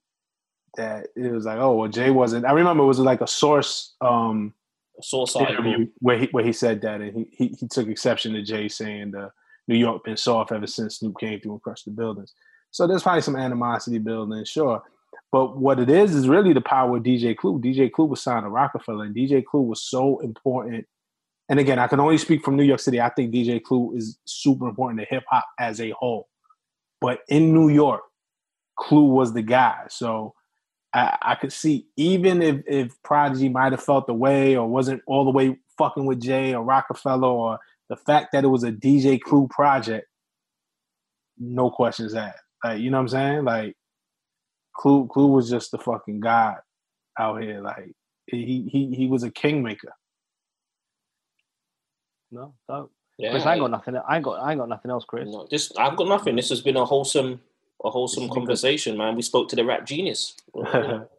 that it was like, oh, well, Jay wasn't. I remember it was like a source um, Source interview where he where he said that, and he he, he took exception to Jay saying the New York been soft ever since Snoop came through and crushed the buildings. So there's probably some animosity building, sure. But what it is is really the power of DJ Clue. DJ Clue was signed to Rockefeller, and DJ Clue was so important. And again, I can only speak from New York City. I think DJ Clue is super important to hip hop as a whole. But in New York, Clue was the guy. So I, I could see even if if Prodigy might have felt the way or wasn't all the way fucking with Jay or Rockefeller or the fact that it was a DJ Clue project, no questions asked. Like you know what I'm saying? Like Clue Clue was just the fucking god out here. Like he he he was a kingmaker. No, dope. Yeah, Chris, I ain't got nothing. I ain't got. I ain't got nothing else, Chris. No, this I've got nothing. This has been a wholesome, a wholesome This has been good. conversation, man. We spoke to the rap genius.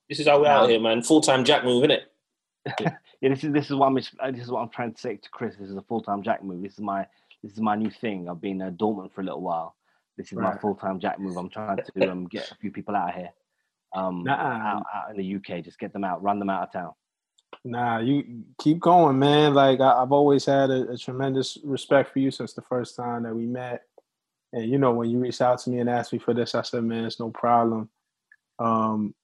this is how we're out here, man. Full time Jack move, innit? Yeah, this is this is what I'm uh, this is what I'm trying to say to Chris. This is a full time Jack move. This is my this is my new thing. I've been uh, dormant for a little while. This is my full time Jack move. I'm trying to um, get a few people out of here, um, Nah. out, out in the UK. Just get them out, run them out of town. Nah, you keep going, man. Like I, I've always had a, a tremendous respect for you since the first time that we met. And you know, when you reached out to me and asked me for this, I said, "Man, it's no problem." Um,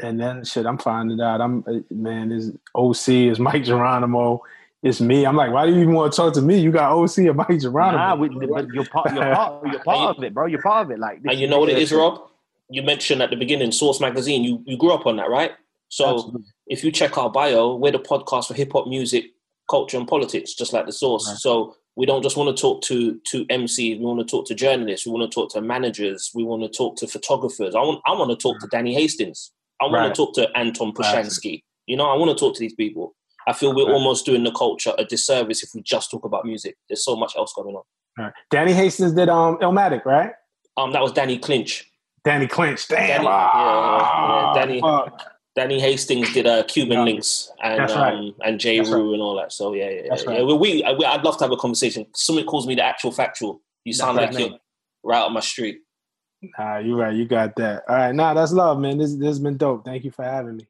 and then shit, I'm finding out. I'm uh, man, this OC is Mike Geronimo. It's me. I'm like, why do you even want to talk to me? You got OC or Mike Geronimo? Nah, we, but you're part. You're part. You're part of it, bro. You're part of it. Like, And you know what it is, Rob? You mentioned at the beginning, Source Magazine. You you grew up on that, right? So Absolutely. if you check our bio, we're the podcast for hip hop music, culture, and politics, just like the Source. Right. So we don't just want to talk to to MCs. We want to talk to journalists. We want to talk to managers. We want to talk to photographers. I want I want to talk to Danny Hastings. I want Right. to talk to Anton Pushansky. You know, I want to talk to these people. I feel we're Right. almost doing the culture a disservice if we just talk about music. There's so much else going on. Right. Danny Hastings did um Illmatic, right? Um, that was Danny Clinch. Danny Clinch. Damn. Danny- ah, yeah, yeah, Danny- fuck. Danny Hastings did uh, Cuban Yeah. Linx and right. um, and J. That's Rue and all that. So yeah, yeah, yeah. right. yeah. Well, we, I, I'd love to have a conversation. Somebody calls me the actual factual. You sound That's like right, you're right on my street. Nah, you're right. You got that. All right. Nah, that's love, man. This this has been dope. Thank you for having me.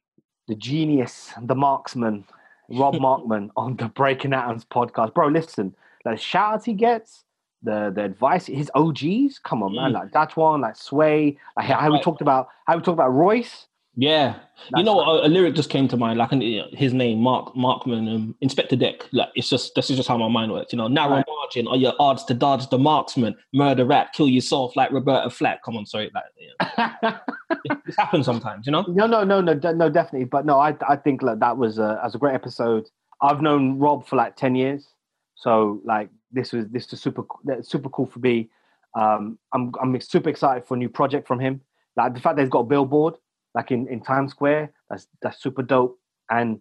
the genius, the marksman, Rob Markman on the Breaking Atoms podcast. Bro, listen, the shout outs he gets, the the advice, his OGs, come on, man, Mm. like that one, like Sway, like how we Right. talked about how we talked about Royce. Yeah, you That's know, right. a, a lyric just came to mind. Like uh, his name, Mark Markman, um, Inspectah Deck. Like it's just this is just how my mind works. You know, narrow Right. margin are your odds to dodge the marksman, murder rat, kill yourself like Roberta Flack. Come on, sorry, like yeah. this happens sometimes. You know, No, no, no, no, no, definitely. But no, I, I think like, that was a, as a great episode. I've known Rob for like ten years, so like this was this was super super cool for me. Um, I'm I'm super excited for a new project from him. Like the fact that he's got a billboard like in, in Times Square, that's that's super dope. And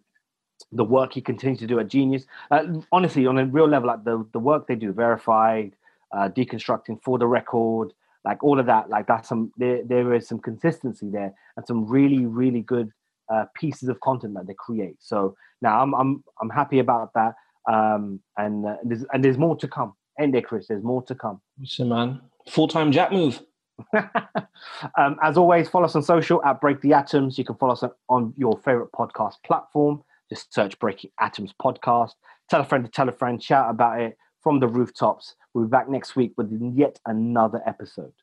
the work he continues to do at Genius, uh, honestly, on a real level, like the the work they do, verified, uh, deconstructing for the record, like all of that, like that's some there there is some consistency there and some really really good uh, pieces of content that they create. So now I'm I'm I'm happy about that. Um, and uh, there's and there's more to come. End there, Chris. There's more to come. listen, man, full time Jack move. um, as always, follow us on social at Break the Atoms. You can follow us on, your favorite podcast platform. Just search Breaking Atoms podcast. Tell a friend to tell a friend. Shout about it from the rooftops. We'll be back next week with yet another episode.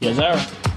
Yes, sir.